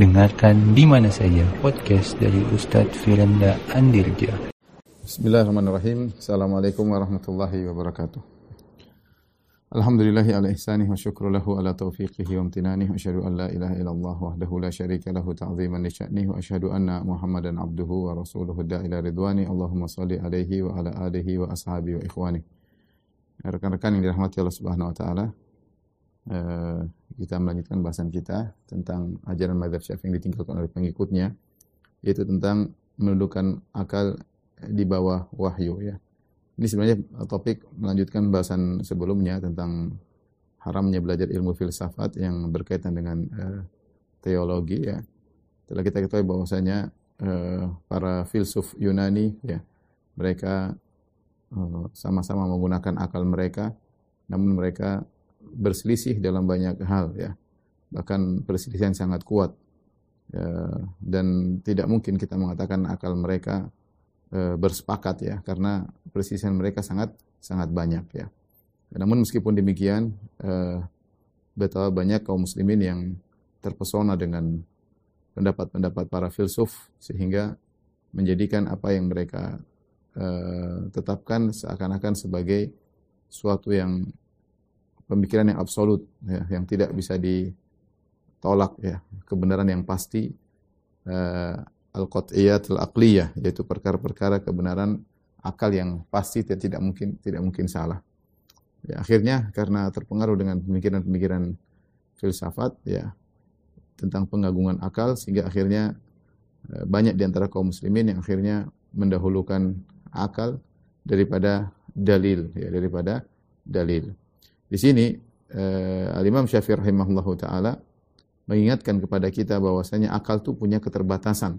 Dengarkan di mana saja podcast dari Ustadz Firanda Andirja. Bismillahirrahmanirrahim. Assalamualaikum warahmatullahi wabarakatuh. Alhamdulillahi ala ihsanih wa syukru lahu ala taufiqihi wa amtinanih wa asyhadu an la ilaha illallah wahdahu la syarika lahu ta'ziman li sya'nih wa asyhadu anna Muhammadan abduhu wa rasuluhu da'ila ridwani. Allahumma salli alaihi wa ala alihi wa ashabihi wa ikhwani. Rekan-rekan yang dirahmati Allah Subhanahu wa taala, Eh, kita melanjutkan bahasan kita tentang ajaran mazhab Syafi'i yang ditinggalkan oleh pengikutnya yaitu tentang menundukkan akal di bawah wahyu ya. Ini sebenarnya topik melanjutkan bahasan sebelumnya tentang haramnya belajar ilmu filsafat yang berkaitan dengan uh, teologi ya. Setelah kita ketahui bahwasanya uh, para filsuf Yunani ya mereka sama-sama uh, menggunakan akal mereka namun mereka berselisih dalam banyak hal ya. Bahkan perselisihan sangat kuat. Ya, dan tidak mungkin kita mengatakan akal mereka e, bersepakat ya karena perselisihan mereka sangat sangat banyak ya. Namun meskipun demikian e, betapa banyak kaum muslimin yang terpesona dengan pendapat-pendapat para filsuf sehingga menjadikan apa yang mereka e, tetapkan seakan-akan sebagai suatu yang pemikiran yang absolut ya, yang tidak bisa ditolak ya kebenaran yang pasti uh, al-qat'iyat al-aqliyah yaitu perkara-perkara kebenaran akal yang pasti dan tidak mungkin tidak mungkin salah. Ya, akhirnya karena terpengaruh dengan pemikiran-pemikiran filsafat ya tentang pengagungan akal sehingga akhirnya uh, banyak di antara kaum muslimin yang akhirnya mendahulukan akal daripada dalil ya daripada dalil. Di sini uh, Al-Imam Syafi'i rahimahullahu taala mengingatkan kepada kita bahwasanya akal itu punya keterbatasan.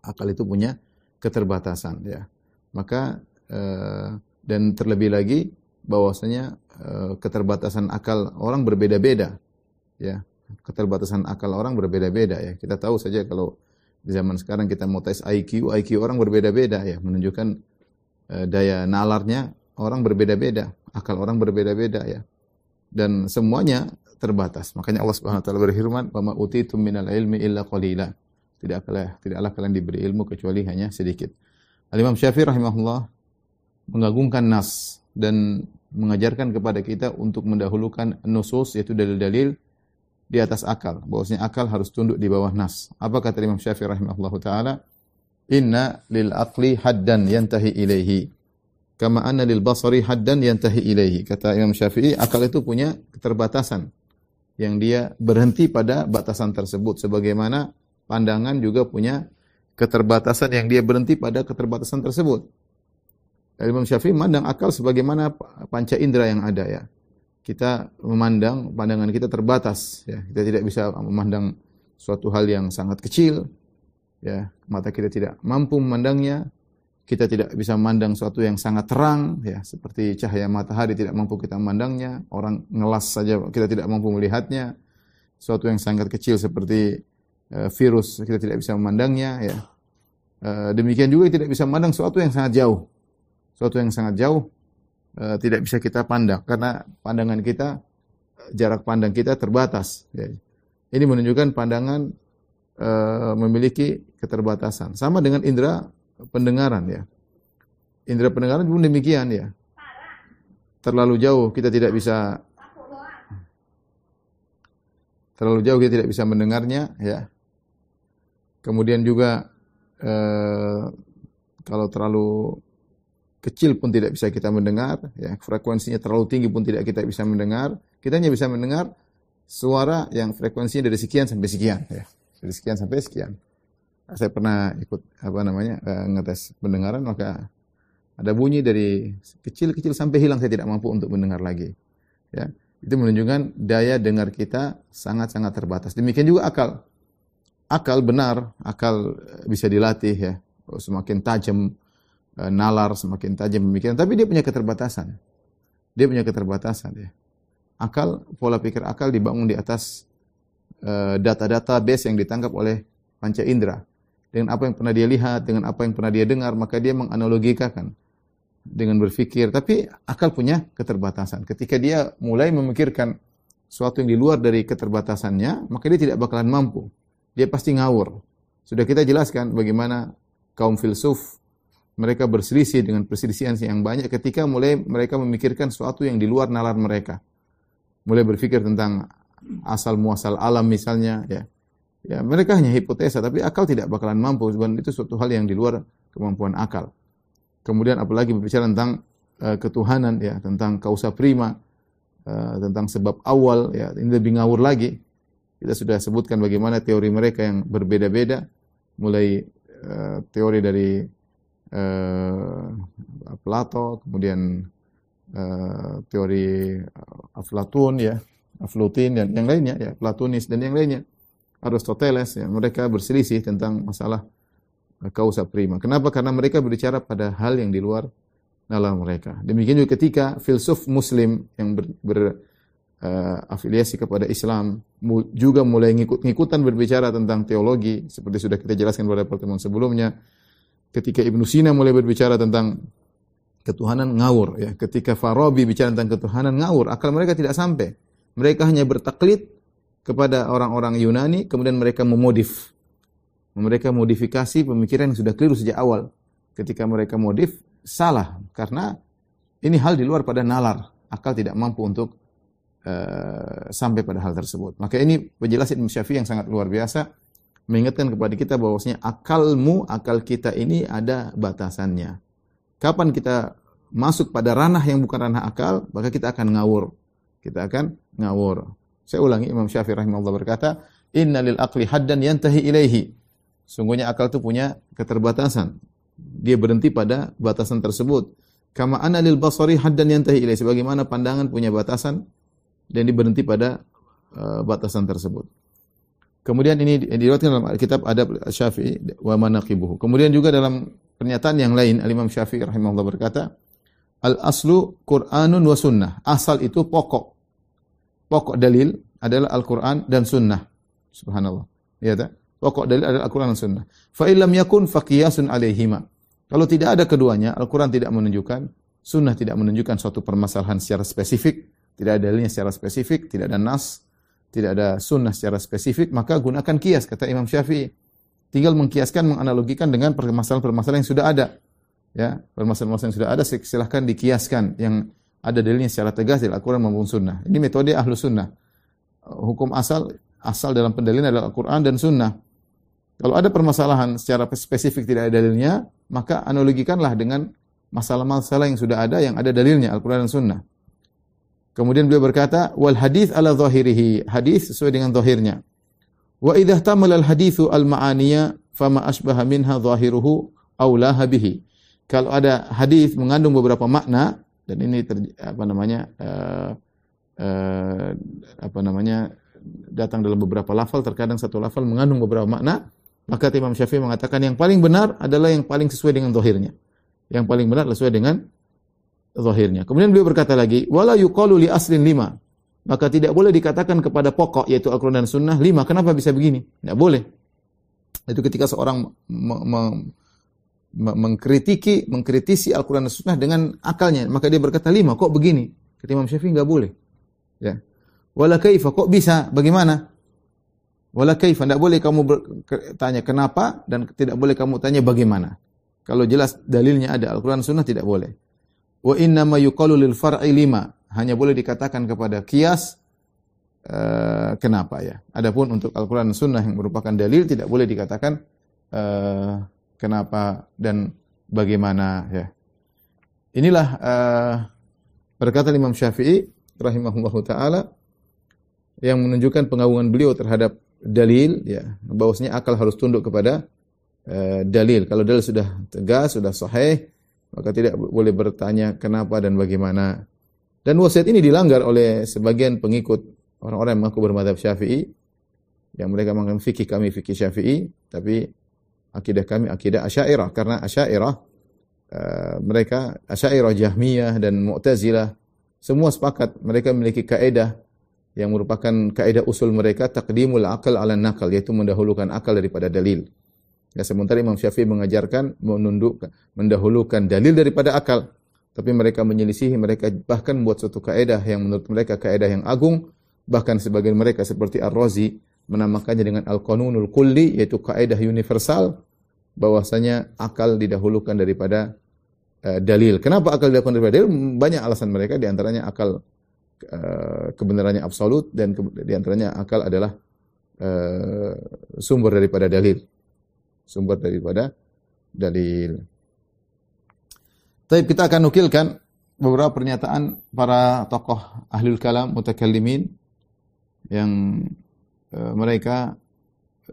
Akal itu punya keterbatasan ya. Maka uh, dan terlebih lagi bahwasanya uh, keterbatasan akal orang berbeda-beda ya. Keterbatasan akal orang berbeda-beda ya. Kita tahu saja kalau di zaman sekarang kita mau tes IQ, IQ orang berbeda-beda ya, menunjukkan uh, daya nalarnya orang berbeda-beda akal orang berbeda-beda ya. Dan semuanya terbatas. Makanya Allah Subhanahu wa taala berfirman, "Wa ma utitum minal ilmi illa qalila." Tidaklah tidaklah kalian diberi ilmu kecuali hanya sedikit. Al-Imam Syafi'i rahimahullah mengagungkan nas dan mengajarkan kepada kita untuk mendahulukan nusus yaitu dalil-dalil di atas akal. Bahwasanya akal harus tunduk di bawah nas. Apa kata Imam Syafi'i rahimahullah taala? Inna lil aqli haddan yantahi ilaihi kama anna lil basari haddan yantahi ilaihi. Kata Imam Syafi'i, akal itu punya keterbatasan yang dia berhenti pada batasan tersebut sebagaimana pandangan juga punya keterbatasan yang dia berhenti pada keterbatasan tersebut. Imam Syafi'i memandang akal sebagaimana panca indera yang ada ya. Kita memandang pandangan kita terbatas ya. Kita tidak bisa memandang suatu hal yang sangat kecil ya. Mata kita tidak mampu memandangnya kita tidak bisa memandang sesuatu yang sangat terang ya seperti cahaya matahari tidak mampu kita memandangnya orang ngelas saja kita tidak mampu melihatnya sesuatu yang sangat kecil seperti uh, virus kita tidak bisa memandangnya ya uh, demikian juga tidak bisa memandang sesuatu yang sangat jauh sesuatu yang sangat jauh uh, tidak bisa kita pandang karena pandangan kita jarak pandang kita terbatas ya. ini menunjukkan pandangan memiliki keterbatasan sama dengan indera pendengaran ya. Indra pendengaran pun demikian ya. Terlalu jauh kita tidak bisa terlalu jauh kita tidak bisa mendengarnya ya. Kemudian juga eh, kalau terlalu kecil pun tidak bisa kita mendengar, ya frekuensinya terlalu tinggi pun tidak kita bisa mendengar. Kita hanya bisa mendengar suara yang frekuensinya dari sekian sampai sekian, ya dari sekian sampai sekian saya pernah ikut apa namanya uh, ngetes pendengaran maka ada bunyi dari kecil-kecil sampai hilang saya tidak mampu untuk mendengar lagi. Ya, itu menunjukkan daya dengar kita sangat-sangat terbatas. Demikian juga akal. Akal benar, akal eh, bisa dilatih ya. Semakin tajam eh, nalar, semakin tajam pemikiran, tapi dia punya keterbatasan. Dia punya keterbatasan ya. Akal, pola pikir akal dibangun di atas data-data base yang ditangkap oleh panca indera dengan apa yang pernah dia lihat, dengan apa yang pernah dia dengar, maka dia menganalogikakan dengan berpikir. Tapi akal punya keterbatasan. Ketika dia mulai memikirkan sesuatu yang di luar dari keterbatasannya, maka dia tidak bakalan mampu. dia pasti ngawur. Sudah kita jelaskan bagaimana kaum filsuf mereka berselisih dengan perselisihan yang banyak ketika mulai mereka memikirkan sesuatu yang di luar nalar mereka. Mulai berpikir tentang asal muasal alam misalnya ya. Ya, mereka hanya hipotesa tapi akal tidak bakalan mampu sebab itu suatu hal yang di luar kemampuan akal. Kemudian apalagi berbicara tentang uh, ketuhanan ya, tentang kausa prima, uh, tentang sebab awal ya, ini lebih ngawur lagi. Kita sudah sebutkan bagaimana teori mereka yang berbeda-beda mulai uh, teori dari uh, Plato, kemudian uh, teori Aflatun ya, Aflutin dan yang lainnya ya, Platonis dan yang lainnya. Aristoteles ya, mereka berselisih tentang masalah kausa prima. Kenapa? Karena mereka berbicara pada hal yang di luar nalar mereka. Demikian juga ketika filsuf muslim yang ber, ber uh, afiliasi kepada Islam juga mulai ngikut-ngikutan berbicara tentang teologi seperti sudah kita jelaskan pada pertemuan sebelumnya. Ketika Ibnu Sina mulai berbicara tentang ketuhanan ngawur ya. Ketika Farabi bicara tentang ketuhanan ngawur, akal mereka tidak sampai. Mereka hanya bertaklid kepada orang-orang Yunani, kemudian mereka memodif. Mereka modifikasi pemikiran yang sudah keliru sejak awal. Ketika mereka modif, salah. Karena ini hal di luar pada nalar. Akal tidak mampu untuk uh, sampai pada hal tersebut. Maka ini penjelasan Imam Syafi'i yang sangat luar biasa. Mengingatkan kepada kita bahwasanya akalmu, akal kita ini ada batasannya. Kapan kita masuk pada ranah yang bukan ranah akal, maka kita akan ngawur. Kita akan ngawur. Saya ulangi Imam Syafi'i rahimahullah berkata, "Inna lil aqli haddan yantahi ilaihi." Sungguhnya akal itu punya keterbatasan. Dia berhenti pada batasan tersebut. Kama anna lil basari haddan yantahi ilaihi. Sebagaimana pandangan punya batasan dan dia berhenti pada uh, batasan tersebut. Kemudian ini diriwayatkan dalam kitab Adab Syafi'i wa manaqibuhu. Kemudian juga dalam pernyataan yang lain Al-Imam Syafi'i rahimahullah berkata, Al-aslu Qur'anun wa sunnah. Asal itu pokok pokok dalil adalah Al-Quran dan Sunnah. Subhanallah. Ya tak? Pokok dalil adalah Al-Quran dan Sunnah. Fa illam yakun faqiyasun alaihima. Kalau tidak ada keduanya, Al-Quran tidak menunjukkan, Sunnah tidak menunjukkan suatu permasalahan secara spesifik, tidak ada dalilnya secara spesifik, tidak ada nas, tidak ada sunnah secara spesifik, maka gunakan kias, kata Imam Syafi'i. Tinggal mengkiaskan, menganalogikan dengan permasalahan-permasalahan yang sudah ada. Ya, permasalahan-permasalahan yang sudah ada silahkan dikiaskan yang ada dalilnya secara tegas dari Al-Quran maupun Sunnah. Ini metode ahlu Sunnah. Hukum asal asal dalam pendalilan adalah Al-Quran dan Sunnah. Kalau ada permasalahan secara spesifik tidak ada dalilnya, maka analogikanlah dengan masalah-masalah yang sudah ada yang ada dalilnya Al-Quran dan Sunnah. Kemudian beliau berkata, wal hadis ala zahirihi. Hadis sesuai dengan zahirnya. Wa idha tamal al hadithu al ma'aniya fama asbaha minha zahiruhu aulaha bihi. Kalau ada hadis mengandung beberapa makna, dan ini ter, apa namanya uh, uh, apa namanya datang dalam beberapa lafal. Terkadang satu lafal mengandung beberapa makna. Maka Imam Syafi'i mengatakan yang paling benar adalah yang paling sesuai dengan zahirnya. Yang paling benar sesuai dengan zahirnya. Kemudian beliau berkata lagi wala yuqalu li aslin lima. Maka tidak boleh dikatakan kepada pokok yaitu Al-Qur'an dan Sunnah lima. Kenapa bisa begini? Tidak boleh. Itu ketika seorang mengkritiki, mengkritisi Al-Quran dan Sunnah dengan akalnya. Maka dia berkata, lima, kok begini? Kata Imam Syafi'i, enggak boleh. Ya. Wala kaifa, kok bisa? Bagaimana? Wala kaifa, tidak boleh kamu tanya kenapa dan tidak boleh kamu tanya bagaimana. Kalau jelas dalilnya ada Al-Quran Sunnah tidak boleh. Wa inna ma yuqalu lil far'i lima. Hanya boleh dikatakan kepada kias uh, kenapa ya. Adapun untuk Al-Quran Sunnah yang merupakan dalil tidak boleh dikatakan uh, kenapa dan bagaimana ya. Inilah uh, berkata Imam Syafi'i rahimahullahu taala yang menunjukkan pengagungan beliau terhadap dalil ya bahwasanya akal harus tunduk kepada uh, dalil. Kalau dalil sudah tegas, sudah sahih, maka tidak boleh bertanya kenapa dan bagaimana. Dan wasiat ini dilanggar oleh sebagian pengikut orang-orang yang mengaku bermadhab Syafi'i yang mereka mengatakan fikih kami fikih Syafi'i, tapi akidah kami akidah Asy'ariyah karena Asy'ariyah uh, mereka Asy'ariyah Jahmiyah dan Mu'tazilah semua sepakat mereka memiliki kaidah yang merupakan kaidah usul mereka taqdimul akal ala nakal yaitu mendahulukan akal daripada dalil. Ya sementara Imam Syafi'i mengajarkan menundukkan mendahulukan dalil daripada akal. Tapi mereka menyelisihi, mereka bahkan membuat suatu kaidah yang menurut mereka kaidah yang agung, bahkan sebagian mereka seperti Ar-Razi menamakannya dengan al-qanunul kulli yaitu kaidah universal bahwasanya akal didahulukan daripada uh, dalil. Kenapa akal didahulukan daripada dalil? Banyak alasan mereka di antaranya akal uh, kebenarannya absolut dan ke, di antaranya akal adalah uh, sumber daripada dalil. Sumber daripada dalil. Tapi kita akan nukilkan beberapa pernyataan para tokoh ahlul kalam mutakallimin yang uh, mereka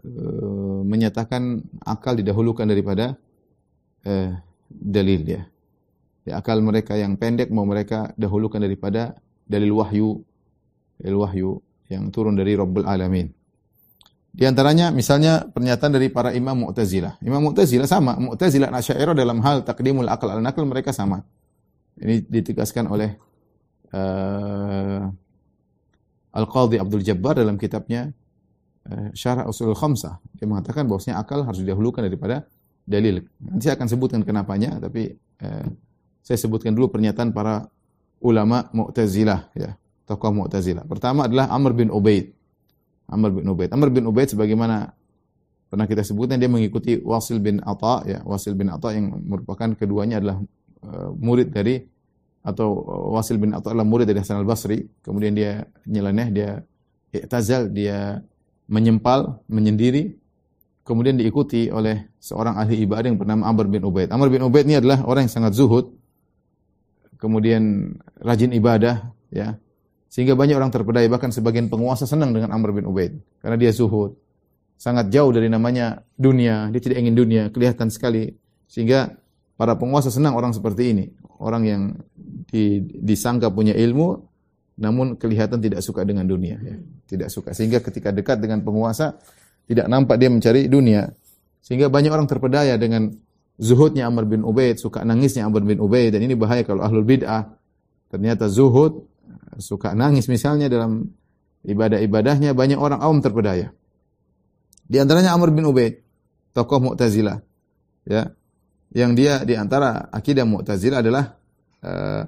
uh, menyatakan akal didahulukan daripada uh, dalil ya. ya. Akal mereka yang pendek mau mereka dahulukan daripada dalil wahyu, dalil wahyu yang turun dari Rabbul Alamin. Di antaranya misalnya pernyataan dari para imam Mu'tazilah. Imam Mu'tazilah sama, Mu'tazilah Asy'ariyah dalam hal takdimul akal al nakal mereka sama. Ini ditegaskan oleh uh, Al-Qadhi Abdul Jabbar dalam kitabnya Syarah Usul Khamsah. Dia mengatakan bahwasanya akal harus didahulukan daripada dalil. Nanti saya akan sebutkan kenapanya, tapi uh, saya sebutkan dulu pernyataan para ulama Mu'tazilah ya, tokoh Mu'tazilah. Pertama adalah Amr bin Ubaid. Amr bin Ubaid. Amr bin Ubaid sebagaimana pernah kita sebutkan dia mengikuti Wasil bin Atha ya, Wasil bin Atha yang merupakan keduanya adalah uh, murid dari atau Wasil bin Atha adalah murid dari Hasan al-Basri. Kemudian dia nyeleneh, dia i'tazal, dia menyempal, menyendiri. Kemudian diikuti oleh seorang ahli ibadah yang bernama Amr bin Ubaid. Amr bin Ubaid ini adalah orang yang sangat zuhud, kemudian rajin ibadah, ya, sehingga banyak orang terpedaya, bahkan sebagian penguasa senang dengan Amr bin Ubaid. Karena dia zuhud. Sangat jauh dari namanya dunia. Dia tidak ingin dunia. Kelihatan sekali. Sehingga para penguasa senang orang seperti ini. Orang yang di, disangka punya ilmu, namun kelihatan tidak suka dengan dunia. Ya. Tidak suka. Sehingga ketika dekat dengan penguasa, tidak nampak dia mencari dunia. Sehingga banyak orang terpedaya dengan zuhudnya Amr bin Ubaid, suka nangisnya Amr bin Ubaid. Dan ini bahaya kalau ahlul bid'ah. Ternyata zuhud suka nangis misalnya dalam ibadah-ibadahnya banyak orang awam terpedaya. Di antaranya Amr bin Ubaid, tokoh Mu'tazilah. Ya. Yang dia di antara akidah Mu'tazilah adalah uh,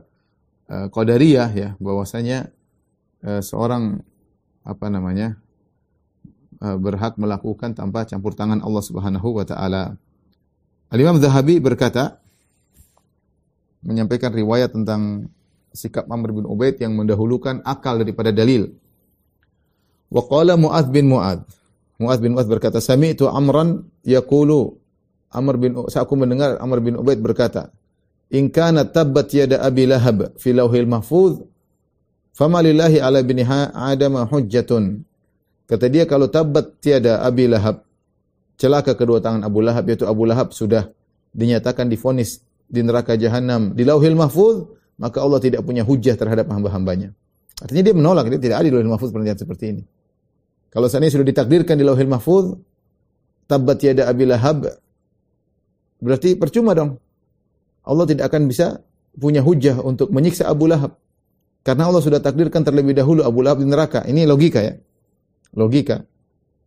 uh, qadariyah ya, bahwasanya uh, seorang apa namanya? Uh, berhak melakukan tanpa campur tangan Allah Subhanahu wa taala. Al-Imam Zahabi berkata menyampaikan riwayat tentang sikap Amr bin Ubaid yang mendahulukan akal daripada dalil. Wa qala Mu'adz bin Mu'adz. Mu'adz bin Mu'adz berkata, "Sami'tu Amran yaqulu" Amr bin saya aku mendengar Amr bin Ubaid berkata, "In kana tabbat yada Abi Lahab fi lauhil mahfuz, fama lillahi ala bin Adam hujjatun." Kata dia kalau tabbat tiada Abi Lahab, celaka kedua tangan Abu Lahab yaitu Abu Lahab sudah dinyatakan difonis di neraka jahanam di lauhil mahfuz, maka Allah tidak punya hujah terhadap hamba-hambanya. Artinya dia menolak, dia tidak ada di lauhil mahfuz pernyataan seperti ini. Kalau seandainya sudah ditakdirkan di lauhil mahfuz, tabat yada abi lahab, berarti percuma dong. Allah tidak akan bisa punya hujah untuk menyiksa Abu Lahab. Karena Allah sudah takdirkan terlebih dahulu Abu Lahab di neraka. Ini logika ya. Logika.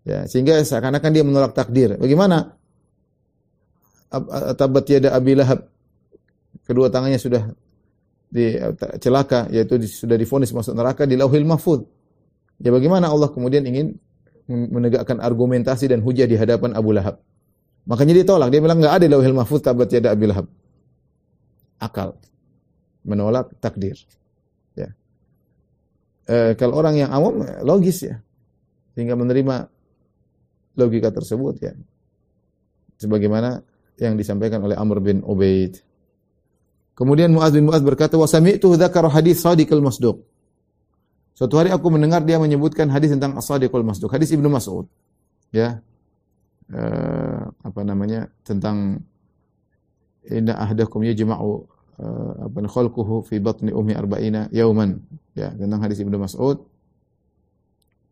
Ya, sehingga seakan-akan dia menolak takdir. Bagaimana? Tabat yada Abi Lahab. Kedua tangannya sudah di celaka yaitu sudah difonis masuk neraka di Lauhil Mahfuz. Ya bagaimana Allah kemudian ingin menegakkan argumentasi dan hujah di hadapan Abu Lahab. Makanya dia tolak, dia bilang enggak ada Lauhil Mahfuz tabat tiada Abu Lahab. Akal. Menolak takdir. Ya. E, kalau orang yang awam logis ya. Sehingga menerima logika tersebut ya. Sebagaimana yang disampaikan oleh Amr bin Ubaid. Kemudian Muaz bin Muaz berkata, "Wa sami'tu dzakara hadis Sadiqul Masduq." Suatu hari aku mendengar dia menyebutkan hadis tentang As-Sadiqul Masduq, hadis Ibnu Mas'ud. Ya. Uh, apa namanya? Tentang inna ahdakum yajma'u uh, apa khalquhu fi batni ummi arba'ina yauman. Ya, tentang hadis Ibnu Mas'ud.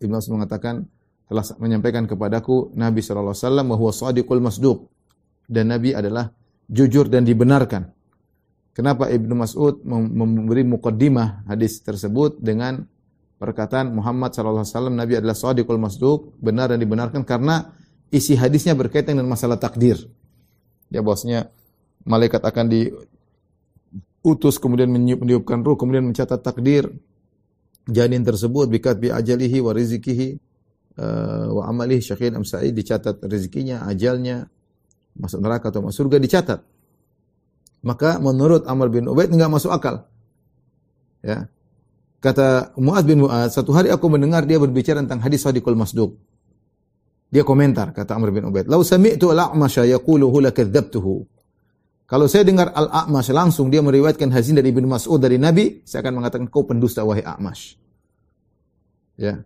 Ibnu Mas'ud mengatakan telah menyampaikan kepadaku Nabi sallallahu alaihi wasallam bahwa Sadiqul Masduq dan Nabi adalah jujur dan dibenarkan. Kenapa Ibnu Mas'ud memberi mukaddimah hadis tersebut dengan perkataan Muhammad sallallahu alaihi wasallam Nabi adalah shadiqul masduq, benar dan dibenarkan karena isi hadisnya berkaitan dengan masalah takdir. Ya bosnya malaikat akan diutus kemudian meniupkan ruh kemudian mencatat takdir janin tersebut bikat bi ajalihi wa rizikihi uh, wa amalihi syaqiyyan am sa'id dicatat rezekinya, ajalnya, masuk neraka atau masuk surga dicatat. Maka menurut Amr bin Ubaid enggak masuk akal. Ya. Kata Muaz bin Muaz, satu hari aku mendengar dia berbicara tentang hadis Sadiqul Masduq. Dia komentar, kata Amr bin Ubaid, "Lau sami'tu al-A'masha yaquluhu lakadzabtuhu." Kalau saya dengar Al-A'mash langsung dia meriwayatkan hadis dari Ibnu Mas'ud dari Nabi, saya akan mengatakan kau pendusta wahai A'mash. Ya.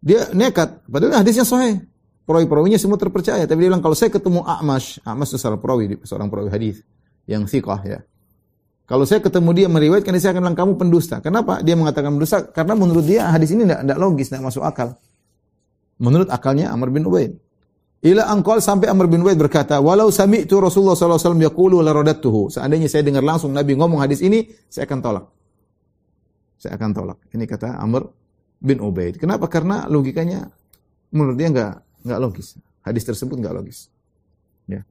Dia nekat, padahal hadisnya sahih. Perawi-perawinya semua terpercaya, tapi dia bilang kalau saya ketemu A'mash, A'mash itu seorang perawi, seorang perawi hadis yang thiqah ya. Kalau saya ketemu dia meriwayatkan, saya akan bilang kamu pendusta. Kenapa? Dia mengatakan pendusta karena menurut dia hadis ini tidak logis, tidak masuk akal. Menurut akalnya Amr bin Ubaid. Ila angkol sampai Amr bin Ubaid berkata, walau sami'tu Rasulullah SAW yaqulu la. Seandainya saya dengar langsung Nabi ngomong hadis ini, saya akan tolak. Saya akan tolak. Ini kata Amr bin Ubaid. Kenapa? Karena logikanya menurut dia enggak enggak logis. Hadis tersebut enggak logis. Ya.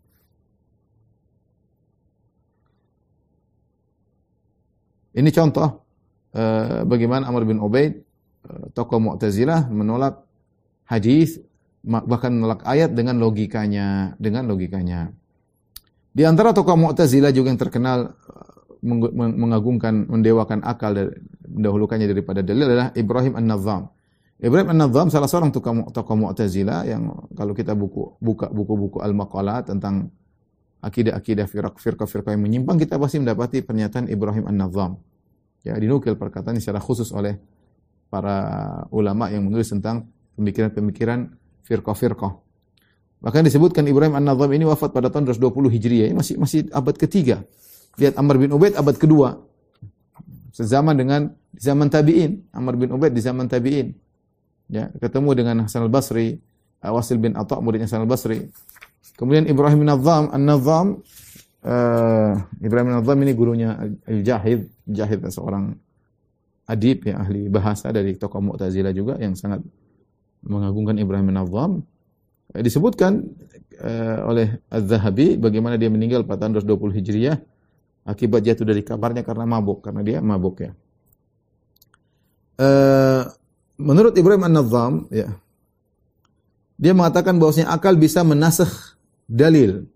Ini contoh uh, bagaimana Amr bin Ubaid uh, tokoh Mu'tazilah menolak hadis bahkan menolak ayat dengan logikanya, dengan logikanya. Di antara tokoh Mu'tazilah juga yang terkenal uh, mengagungkan, mendewakan akal mendahulukannya daripada dalil adalah Ibrahim An-Nazam. Ibrahim An-Nazam salah seorang tokoh, tokoh Mu'tazilah yang kalau kita buku, buka buku-buku Al-Maqalah tentang akidah-akidah firqah-firqah yang menyimpang, kita pasti mendapati pernyataan Ibrahim An-Nazam. Ya, dinukil perkataan secara khusus oleh para ulama yang menulis tentang pemikiran-pemikiran firqah-firqah. Bahkan disebutkan Ibrahim An-Nazam ini wafat pada tahun 220 Hijriah, masih masih abad ketiga. Lihat Amr bin Ubaid abad kedua. Sezaman dengan zaman tabi'in. Amr bin Ubaid di zaman tabi'in. Ya, ketemu dengan Hasan al-Basri, Wasil bin Atha muridnya Hasan al-Basri. Kemudian Ibrahim bin Nazam, An-Nazam uh, Ibrahim bin Nazam ini gurunya Al-Jahid, Jahid seorang adib yang ahli bahasa dari tokoh Mu'tazilah juga yang sangat mengagungkan Ibrahim bin Azam eh, disebutkan uh, oleh Az-Zahabi bagaimana dia meninggal pada tahun 220 Hijriah akibat jatuh dari kabarnya karena mabuk karena dia mabuk ya. Uh, menurut Ibrahim An-Nazam ya dia mengatakan bahwasanya akal bisa menasakh dalil.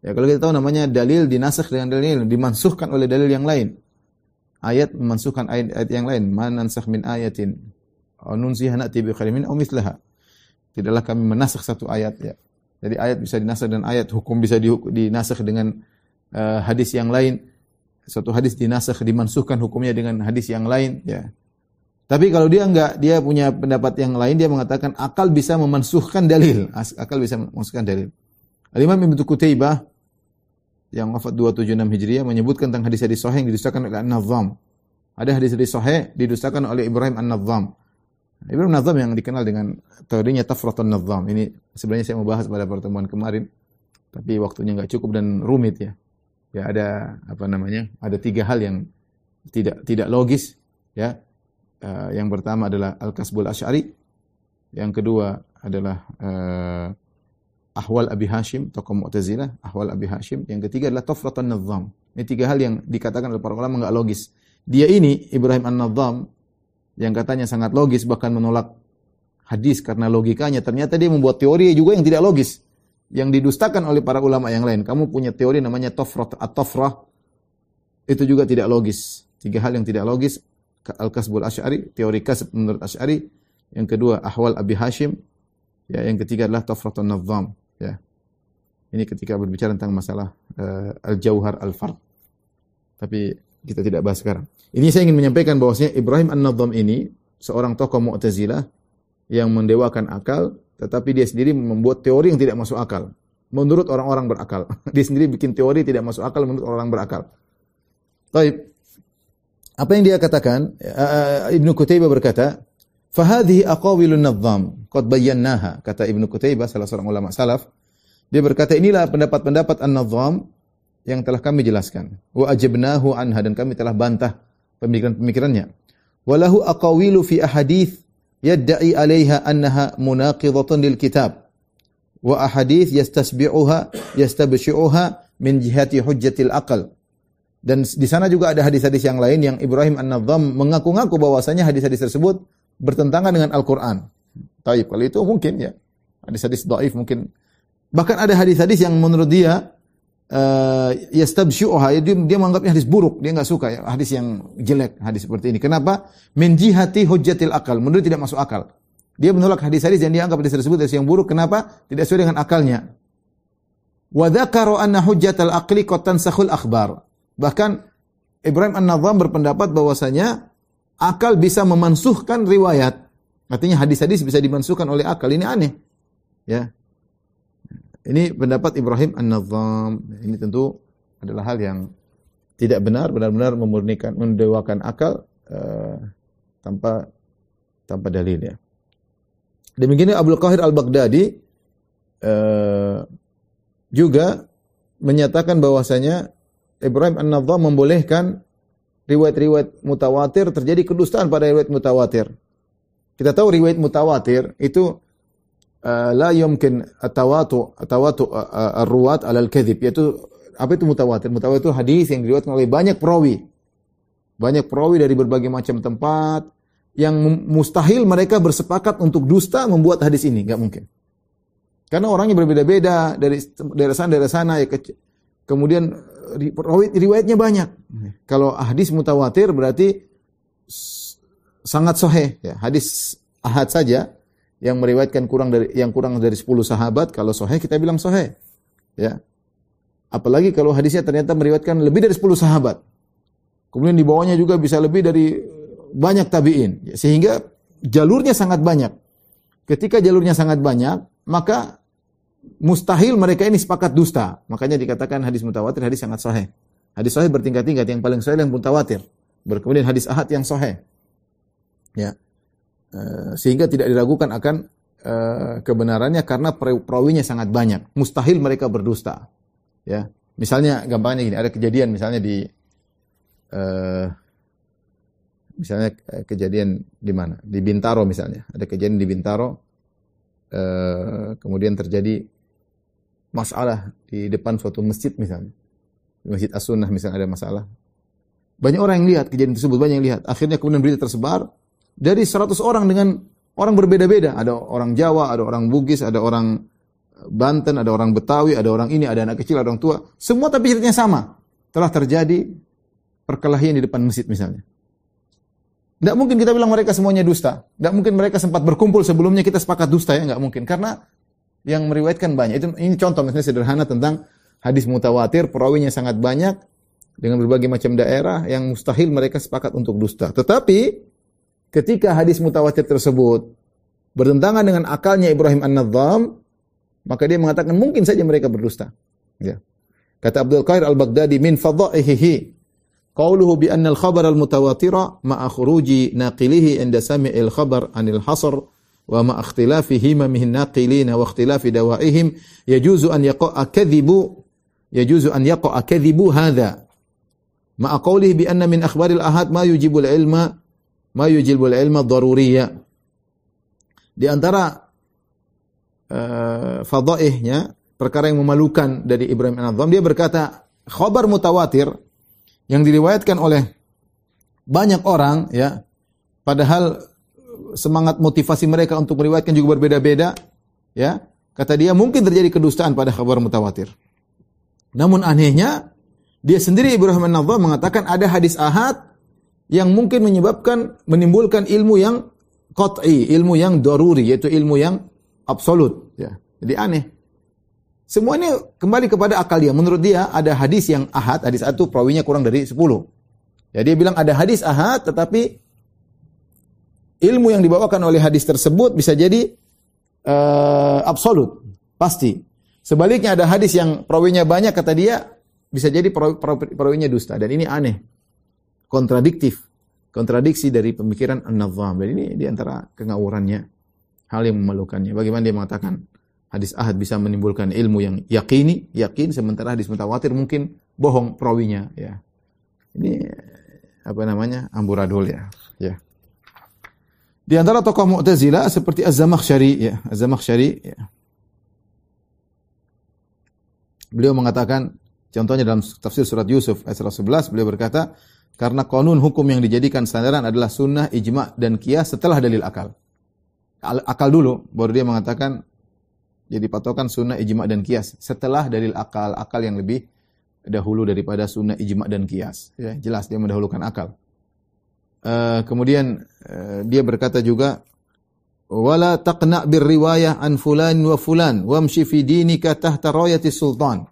Ya kalau kita tahu namanya dalil dinasakh dengan dalil dimansuhkan oleh dalil yang lain. Ayat memansuhkan ayat, ayat yang lain. Man nansakh min ayatin nunsiha na'ti bi khairin aw mithlaha. Tidaklah kami menasakh satu ayat ya. Jadi ayat bisa dinasakh dengan ayat, hukum bisa dinasakh dengan uh, hadis yang lain. Satu hadis dinasakh dimansuhkan hukumnya dengan hadis yang lain ya. Tapi kalau dia enggak, dia punya pendapat yang lain, dia mengatakan akal bisa memansuhkan dalil. Akal bisa memansuhkan dalil. Al-Imam Ibnu Qutaibah yang wafat 276 Hijriah menyebutkan tentang hadis-hadis sahih yang didustakan oleh An-Nazzam. Ada hadis-hadis sahih didustakan oleh Ibrahim An-Nazzam. Ibnu Nazam yang dikenal dengan teorinya Tafratun Nazam. Ini sebenarnya saya mau bahas pada pertemuan kemarin, tapi waktunya nggak cukup dan rumit ya. Ya ada apa namanya? Ada tiga hal yang tidak tidak logis ya. Uh, yang pertama adalah Al-Kasbul Asy'ari. Yang kedua adalah uh, Ahwal Abi Hashim, tokoh Mu'tazilah, Ahwal Abi Hashim. Yang ketiga adalah Tafratun Nazam. Ini tiga hal yang dikatakan oleh para ulama nggak logis. Dia ini Ibrahim An-Nazam yang katanya sangat logis bahkan menolak hadis karena logikanya ternyata dia membuat teori juga yang tidak logis yang didustakan oleh para ulama yang lain. Kamu punya teori namanya tofrat at-tofrah itu juga tidak logis. Tiga hal yang tidak logis Al-Kasbul Asy'ari, teori kasb menurut Asy'ari, yang kedua Ahwal Abi Hashim, ya yang ketiga adalah Tafratun Nazam, ya. Ini ketika berbicara tentang masalah uh, Al-Jauhar Al-Fard. Tapi kita tidak bahas sekarang. Ini saya ingin menyampaikan bahwasanya Ibrahim An-Nadham ini seorang tokoh Mu'tazilah yang mendewakan akal, tetapi dia sendiri membuat teori yang tidak masuk akal. Menurut orang-orang berakal. Dia sendiri bikin teori tidak masuk akal menurut orang berakal. Baik. Apa yang dia katakan? Uh, Ibnu Qutaibah berkata, "Fahadhihi aqawilun nadham qad bayyanaha." Kata Ibnu Qutaibah salah seorang ulama salaf, dia berkata, "Inilah pendapat-pendapat An-Nadham yang telah kami jelaskan. Wa ajabnahu anha dan kami telah bantah pemikiran-pemikirannya. Walahu aqawilu fi ahadith yadda'i 'alaiha annaha munaqidatun lil kitab. Wa ahadith yastasbi'uha yastabshi'uha min jihati hujjatil aqal. Dan di sana juga ada hadis-hadis yang lain yang Ibrahim An-Nadham mengaku-ngaku bahwasanya hadis-hadis tersebut bertentangan dengan Al-Qur'an. Taib. Kalau itu mungkin ya. Hadis-hadis dhaif mungkin. Bahkan ada hadis-hadis yang menurut dia uh, yastabsyuha dia, dia menganggapnya hadis buruk, dia enggak suka ya, hadis yang jelek, hadis seperti ini. Kenapa? Min jihati hujjatil akal, menurut tidak masuk akal. Dia menolak hadis-hadis yang dia anggap hadis tersebut hadis yang buruk. Kenapa? Tidak sesuai dengan akalnya. Wa dzakara anna hujjatal aqli qad tansakhul akhbar. Bahkan Ibrahim An-Nadham berpendapat bahwasanya akal bisa memansuhkan riwayat. Artinya hadis-hadis bisa dimansuhkan oleh akal. Ini aneh. Ya. Ini pendapat Ibrahim An-Nazam. Ini tentu adalah hal yang tidak benar, benar-benar memurnikan, mendewakan akal uh, tanpa tanpa dalil ya. Demikian Abdul Qahir Al-Baghdadi uh, juga menyatakan bahwasanya Ibrahim An-Nazam membolehkan riwayat-riwayat mutawatir terjadi kedustaan pada riwayat mutawatir. Kita tahu riwayat mutawatir itu la yumkin atawatu atawatu uh, uh, ar-ruwat alal kadhib yaitu apa itu mutawatir? Mutawatir itu hadis yang diriwayatkan oleh banyak perawi. Banyak perawi dari berbagai macam tempat yang mustahil mereka bersepakat untuk dusta membuat hadis ini, enggak mungkin. Karena orangnya berbeda-beda dari daerah sana daerah sana ya kemudian riwayatnya banyak. Kalau hadis mutawatir berarti sangat sahih ya. Hadis ahad saja yang meriwayatkan kurang dari yang kurang dari 10 sahabat kalau sahih kita bilang sahih. Ya. Apalagi kalau hadisnya ternyata meriwayatkan lebih dari 10 sahabat. Kemudian di bawahnya juga bisa lebih dari banyak tabi'in. Sehingga jalurnya sangat banyak. Ketika jalurnya sangat banyak, maka mustahil mereka ini sepakat dusta. Makanya dikatakan hadis mutawatir hadis sangat sahih. Hadis sahih bertingkat-tingkat, yang paling sahih yang mutawatir. Kemudian hadis ahad yang sahih. Ya. Eh, sehingga tidak diragukan akan uh, kebenarannya karena perawinya sangat banyak. Mustahil mereka berdusta. Ya, misalnya gampangnya gini, ada kejadian misalnya di uh, misalnya kejadian di mana? Di Bintaro misalnya. Ada kejadian di Bintaro uh, kemudian terjadi masalah di depan suatu masjid misalnya. Di Masjid As-Sunnah misalnya ada masalah. Banyak orang yang lihat kejadian tersebut, banyak yang lihat. Akhirnya kemudian berita tersebar, dari 100 orang dengan orang berbeda-beda. Ada orang Jawa, ada orang Bugis, ada orang Banten, ada orang Betawi, ada orang ini, ada anak kecil, ada orang tua. Semua tapi ceritanya sama. Telah terjadi perkelahian di depan masjid misalnya. Tidak mungkin kita bilang mereka semuanya dusta. Tidak mungkin mereka sempat berkumpul sebelumnya kita sepakat dusta ya. Tidak mungkin. Karena yang meriwayatkan banyak. Itu ini contoh misalnya sederhana tentang hadis mutawatir, perawinya sangat banyak dengan berbagai macam daerah yang mustahil mereka sepakat untuk dusta. Tetapi ketika hadis mutawatir tersebut bertentangan dengan akalnya Ibrahim An-Nadzam, maka dia mengatakan mungkin saja mereka berdusta. Ya. Kata Abdul Qair Al-Baghdadi min fadha'ihi qauluhu bi anna al-khabar al-mutawatira ma'a khuruji naqilihi inda sami'il khabar anil hasr wa ma ikhtilafi himamihi naqilin wa ikhtilafi dawaihim yajuzu an yaqa'a kadhibu yajuzu an yaqa'a kadhibu hadha ma'a qawlihi bi anna min akhbaril ahad ma yujibul ilma ma yujilbul ilma daruriyya. Di antara uh, fadaihnya, perkara yang memalukan dari Ibrahim An-Nadham, dia berkata, khabar mutawatir yang diriwayatkan oleh banyak orang ya, padahal semangat motivasi mereka untuk meriwayatkan juga berbeda-beda, ya. Kata dia mungkin terjadi kedustaan pada khabar mutawatir. Namun anehnya dia sendiri Ibrahim An-Nadham mengatakan ada hadis ahad yang mungkin menyebabkan menimbulkan ilmu yang qat'i, ilmu yang daruri yaitu ilmu yang absolut ya. Jadi aneh. Semua ini kembali kepada akal dia. Menurut dia ada hadis yang ahad, hadis itu perawinya kurang dari 10. Ya dia bilang ada hadis ahad tetapi ilmu yang dibawakan oleh hadis tersebut bisa jadi uh, absolut, pasti. Sebaliknya ada hadis yang perawinya banyak kata dia bisa jadi perawinya dusta dan ini aneh kontradiktif, kontradiksi dari pemikiran An-Nazam. Dan ini di antara kengawurannya, hal yang memalukannya. Bagaimana dia mengatakan hadis ahad bisa menimbulkan ilmu yang yakini, yakin, sementara hadis mutawatir mungkin bohong perawinya. Ya. Ini apa namanya amburadul ya. Ya. Di antara tokoh Mu'tazilah seperti Az-Zamakhsyari ya, Az-Zamakhsyari ya. Beliau mengatakan contohnya dalam tafsir surat Yusuf ayat 11 beliau berkata karena konun hukum yang dijadikan sandaran adalah sunnah, ijma, dan kias setelah dalil akal. akal dulu, baru dia mengatakan jadi patokan sunnah ijma dan kias. Setelah dalil akal, akal yang lebih dahulu daripada sunnah ijma dan kias. Ya, jelas dia mendahulukan akal. Uh, kemudian uh, dia berkata juga wala taqna bir riwayah an fulan wa fulan wamshi fi dinika tahta rayati sultan.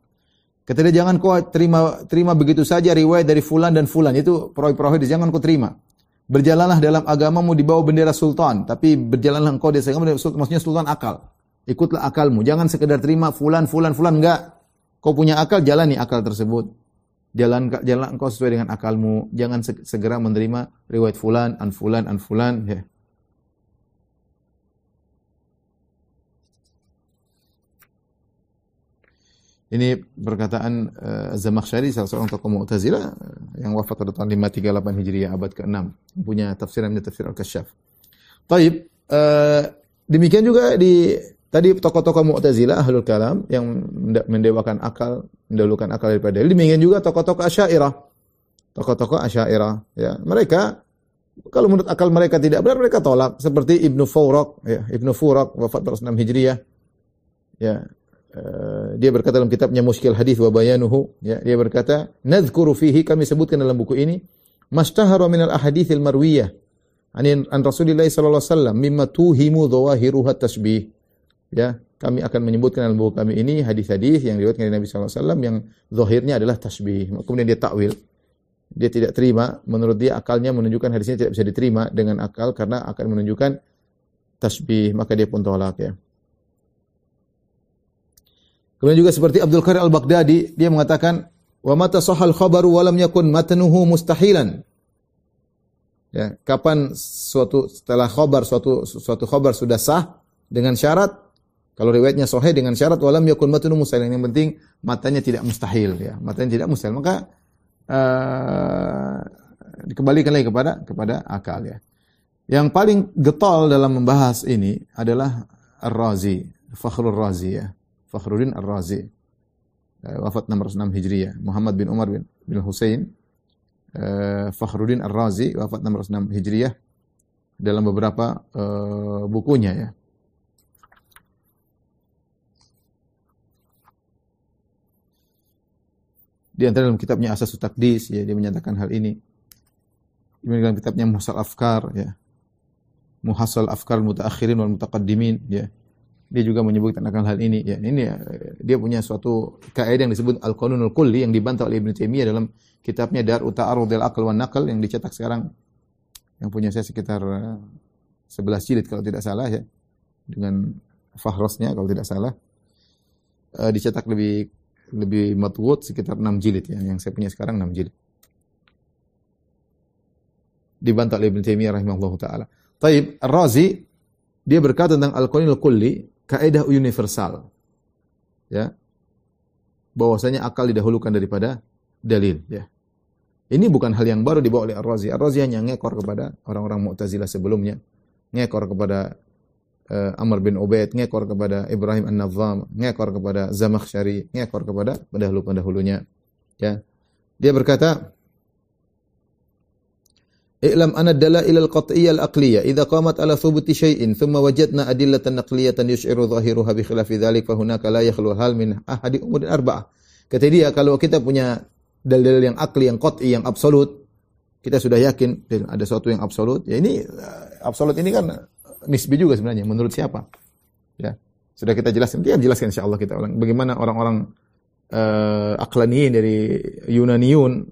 Kata dia jangan kau terima terima begitu saja riwayat dari fulan dan fulan itu perawi-perawi jangan kau terima. Berjalanlah dalam agamamu di bawah bendera sultan, tapi berjalanlah engkau di agama maksudnya sultan akal. Ikutlah akalmu, jangan sekedar terima fulan fulan fulan enggak. Kau punya akal, jalani akal tersebut. Jalan jalan engkau sesuai dengan akalmu, jangan segera menerima riwayat fulan an fulan an fulan ya. Ini perkataan uh, Zamakhsyari salah seorang tokoh Mu'tazilah uh, yang wafat pada tahun 538 Hijriah abad ke-6 punya tafsir namanya tafsir Al-Kasyaf. Taib uh, demikian juga di tadi tokoh-tokoh Mu'tazilah Ahlul Kalam yang mendewakan akal, mendahulukan akal daripada dalil. Demikian juga tokoh-tokoh Asy'ariyah. Tokoh-tokoh Asy'ariyah ya. Mereka kalau menurut akal mereka tidak benar mereka tolak seperti Ibnu Fawraq ya, Ibnu Furaq wafat pada 6 Hijriah. Ya, Eh, dia berkata dalam kitabnya Muskil Hadis wa Bayanuhu, ya, dia berkata, "Nadzkuru fihi kami sebutkan dalam buku ini mashtahara min al-ahadits al-marwiyah an, an Rasulillah sallallahu alaihi wasallam mimma tuhimu dhawahiruha tasbih." Ya, kami akan menyebutkan dalam buku kami ini hadis-hadis yang diriwayatkan dari Nabi sallallahu alaihi wasallam yang zahirnya adalah tasbih. Kemudian dia takwil. Dia tidak terima, menurut dia akalnya menunjukkan hadisnya tidak bisa diterima dengan akal karena akan menunjukkan tasbih, maka dia pun tolak ya. Kemudian juga seperti Abdul Qadir Al-Baghdadi, dia mengatakan, "Wa mata sahal khabaru wa lam yakun matnuhu mustahilan." Ya, kapan suatu setelah khabar suatu suatu khabar sudah sah dengan syarat kalau riwayatnya sahih dengan syarat walam yakun matnu mustahilan. Yang penting matanya tidak mustahil ya. Matanya tidak mustahil. Maka uh, dikembalikan lagi kepada kepada akal ya. Yang paling getol dalam membahas ini adalah Ar-Razi Fakhrul Razi ya Fakhruddin Ar-Razi. Eh, wafat 606 Hijriah. Muhammad bin Umar bin, bin Hussein. Uh, Fakhruddin Ar-Razi wafat 606 Hijriah dalam beberapa uh, bukunya ya. Di antara dalam kitabnya Asas Takdis ya dia menyatakan hal ini. Di dalam kitabnya Muhasal Afkar ya. Muhasal Afkar Mutaakhirin wal Mutaqaddimin ya dia juga menyebutkan akan hal ini. Ya ini ya, dia punya suatu kaidah yang disebut al-qanunul kulli yang dibantah oleh Ibnu Taimiyah dalam kitabnya Dar Uta'arudil Aql wan Naql yang dicetak sekarang. Yang punya saya sekitar 11 eh, jilid kalau tidak salah ya. Dengan fahrosnya kalau tidak salah. Uh, dicetak lebih lebih matwud sekitar 6 jilid ya. Yang saya punya sekarang 6 jilid. Dibantah oleh Ibnu Taimiyah rahimahullahu taala. Taib Ar-Razi dia berkata tentang al-qanunul kulli kaidah universal. Ya. Bahwasanya akal didahulukan daripada dalil, ya. Ini bukan hal yang baru dibawa oleh Ar-Razi. Ar-Razi hanya ngekor kepada orang-orang Mu'tazilah sebelumnya, ngekor kepada uh, Amr bin Ubaid, ngekor kepada Ibrahim An-Nazzam, ngekor kepada Zamakhsyari, ngekor kepada pendahulu-pendahulunya. Ya. Dia berkata, I'lam anna dalail al-qat'iyyah al-aqliyah idza qamat ala thubuti syai'in thumma wajadna adillatan naqliyatan yush'iru dhahiruha bi khilafi dhalik fa hunaka la yakhlu hal min ahadi umur arba'ah. Kata dia kalau kita punya dalil yang akli yang qat'i yang absolut kita sudah yakin ada sesuatu yang absolut ya ini uh, absolut ini kan nisbi juga sebenarnya menurut siapa? Ya sudah kita jelaskan dia jelaskan insyaallah kita ulang. Bagaimana orang-orang uh, aklaniyin dari Yunaniun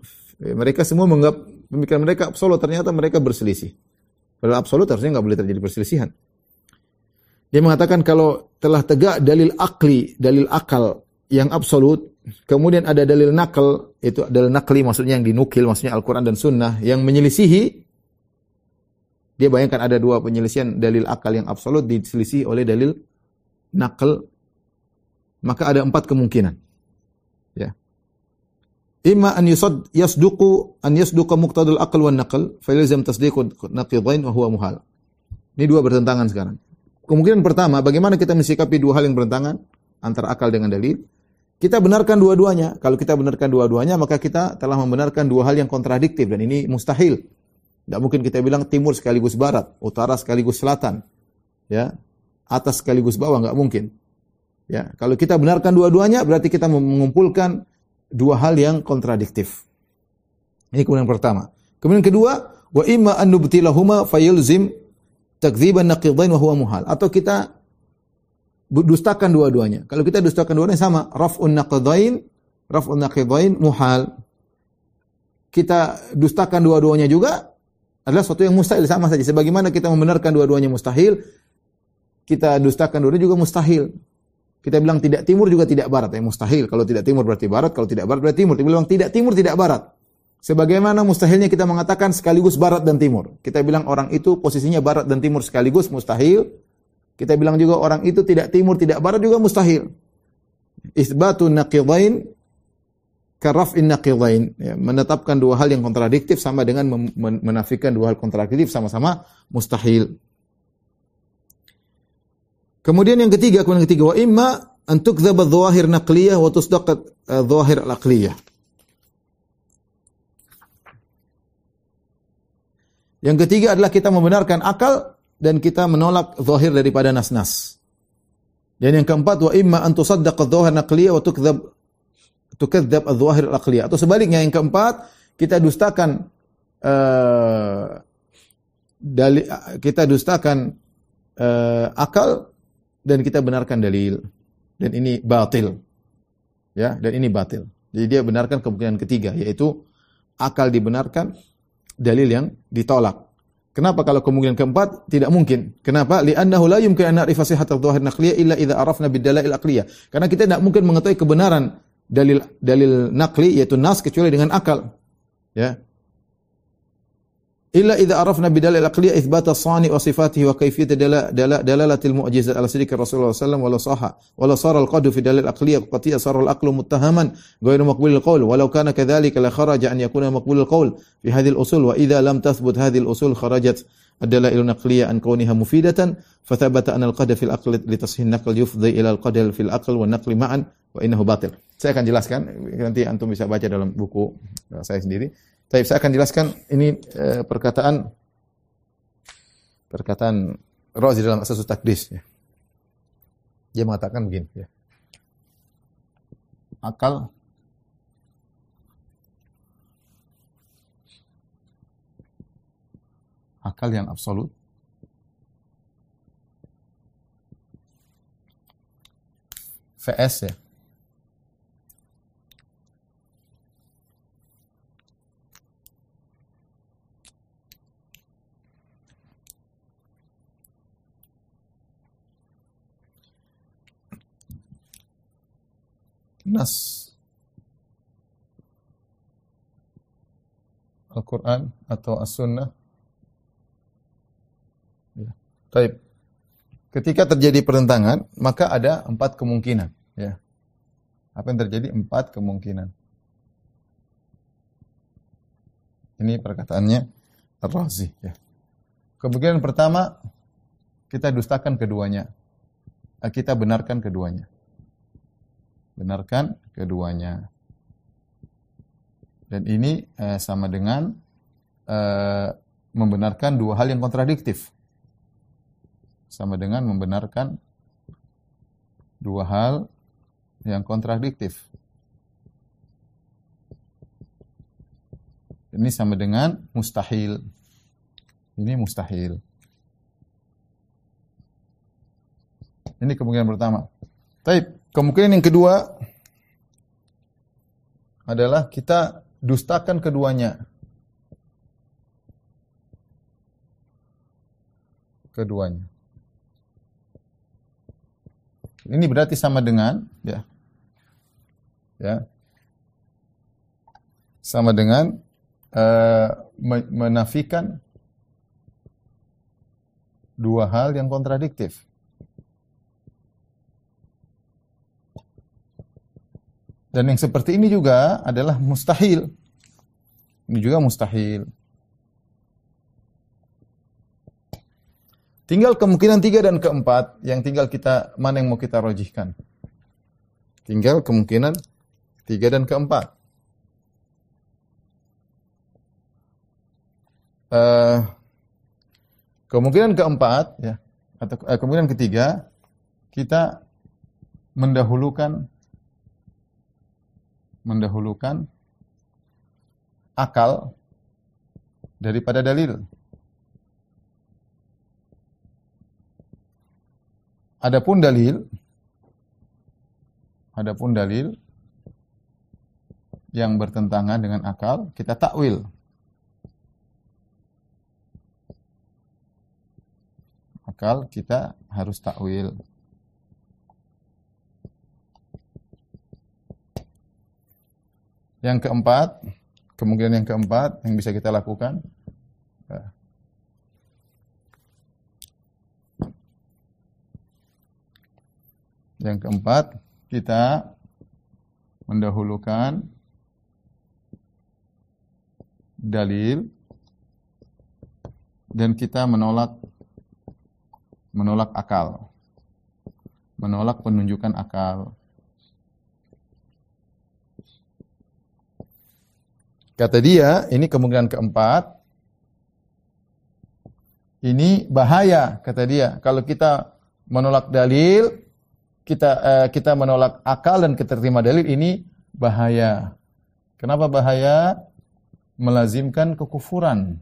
mereka semua menganggap pemikiran mereka absolut, ternyata mereka berselisih. Padahal absolut harusnya nggak boleh terjadi perselisihan. Dia mengatakan kalau telah tegak dalil akli, dalil akal yang absolut, kemudian ada dalil nakal, itu dalil nakli maksudnya yang dinukil, maksudnya Al-Quran dan Sunnah, yang menyelisihi, dia bayangkan ada dua penyelisihan dalil akal yang absolut diselisih oleh dalil nakal, maka ada empat kemungkinan. Imma an yusad yasduqu an yasduqa muqtadul aql wan naql fa yalzam tasdiqu naqidain wa huwa muhal. Ini dua bertentangan sekarang. Kemungkinan pertama, bagaimana kita mensikapi dua hal yang bertentangan antara akal dengan dalil? Kita benarkan dua-duanya. Kalau kita benarkan dua-duanya, maka kita telah membenarkan dua hal yang kontradiktif dan ini mustahil. Tidak mungkin kita bilang timur sekaligus barat, utara sekaligus selatan. ya atas sekaligus bawah nggak mungkin. Ya, kalau kita benarkan dua-duanya berarti kita mengumpulkan dua hal yang kontradiktif. Ini kemudian pertama. Kemudian kedua, wa imma an nubtilahuma fayulzim takdziban naqidain wa huwa muhal. Atau kita dustakan dua-duanya. Kalau kita dustakan dua-duanya sama, raf'un naqidain, raf'un naqidain muhal. Kita dustakan dua-duanya juga adalah sesuatu yang mustahil sama saja. Sebagaimana kita membenarkan dua-duanya mustahil, kita dustakan dua-duanya juga mustahil. Kita bilang tidak timur juga tidak barat, ya mustahil. Kalau tidak timur berarti barat, kalau tidak barat berarti timur. Kita bilang tidak timur tidak barat. Sebagaimana mustahilnya kita mengatakan sekaligus barat dan timur. Kita bilang orang itu posisinya barat dan timur sekaligus mustahil. Kita bilang juga orang itu tidak timur tidak barat juga mustahil. Isbatun naqidain karaf'in naqidain. Ya, menetapkan dua hal yang kontradiktif sama dengan menafikan dua hal kontradiktif sama-sama mustahil. Kemudian yang ketiga, kemudian yang ketiga, wa imma an tukdzaba dhawahir naqliyah wa tusdaqat eh, dhawahir al-aqliyah. Yang ketiga adalah kita membenarkan akal dan kita menolak zahir daripada nas-nas. Dan yang keempat wa imma an tusaddaq adh-dhawahir naqliyah wa tukdzab tukadzab adh-dhawahir al-aqliyah. Atau sebaliknya yang keempat kita dustakan uh, dali, kita dustakan uh, akal dan kita benarkan dalil dan ini batil. Ya, dan ini batil. Jadi dia benarkan kemungkinan ketiga yaitu akal dibenarkan, dalil yang ditolak. Kenapa kalau kemungkinan keempat tidak mungkin? Kenapa? Li'annahu la yumkin an na'rifa sihhatal dhahir naqliyah illa idza arafna bid-dalail aqliyah. Karena kita tidak mungkin mengetahui kebenaran dalil dalil naqli yaitu nas kecuali dengan akal. Ya. إلا إذا عرفنا بدلالة الأقلية إثبات الصانع وصفاته وكيفية دلالة, دلالة, المعجزة على سلك الرسول صلى الله عليه وسلم ولا صح ولا صار القدر في دلالة الأقلية قطيع صار الأقل متهما غير مقبول القول ولو كان كذلك لخرج أن يكون مقبول القول في هذه الأصول وإذا لم تثبت هذه الأصول خرجت الدلائل النقلية عن كونها مفيدة فثبت أن القدر في الأقل لتصحيح النقل يفضي إلى القدر في الأقل والنقل معا وإنه باطل. Saya akan jelaskan nanti antum bisa baca dalam buku eh, saya sendiri. Tapi saya akan jelaskan ini eh, perkataan perkataan Razi dalam Asasus Takdis ya. Dia mengatakan begini ya. Akal akal yang absolut VS ya nas Al-Quran atau As-Sunnah. Ya. Taib. Ketika terjadi pertentangan, maka ada empat kemungkinan. Ya. Apa yang terjadi? Empat kemungkinan. Ini perkataannya Ar-Razi. Ya. Kemungkinan pertama, kita dustakan keduanya. Kita benarkan keduanya benarkan keduanya. Dan ini eh, sama dengan eh, membenarkan dua hal yang kontradiktif. Sama dengan membenarkan dua hal yang kontradiktif. Ini sama dengan mustahil. Ini mustahil. Ini kemungkinan pertama. Taib. Kemungkinan yang kedua adalah kita dustakan keduanya. Keduanya. Ini berarti sama dengan ya. Ya. Sama dengan uh, menafikan dua hal yang kontradiktif. Dan yang seperti ini juga adalah mustahil. Ini juga mustahil. Tinggal kemungkinan tiga dan keempat yang tinggal kita mana yang mau kita rojihkan. Tinggal kemungkinan tiga dan keempat. Uh, kemungkinan keempat ya atau eh, kemudian ketiga kita mendahulukan mendahulukan akal daripada dalil. Adapun dalil adapun dalil yang bertentangan dengan akal, kita takwil. Akal kita harus takwil. Yang keempat, kemungkinan yang keempat yang bisa kita lakukan ya. Yang keempat, kita mendahulukan dalil dan kita menolak menolak akal. Menolak penunjukan akal. Kata dia, ini kemungkinan keempat. Ini bahaya, kata dia. Kalau kita menolak dalil, kita uh, kita menolak akal dan kita terima dalil, ini bahaya. Kenapa bahaya? melazimkan kekufuran.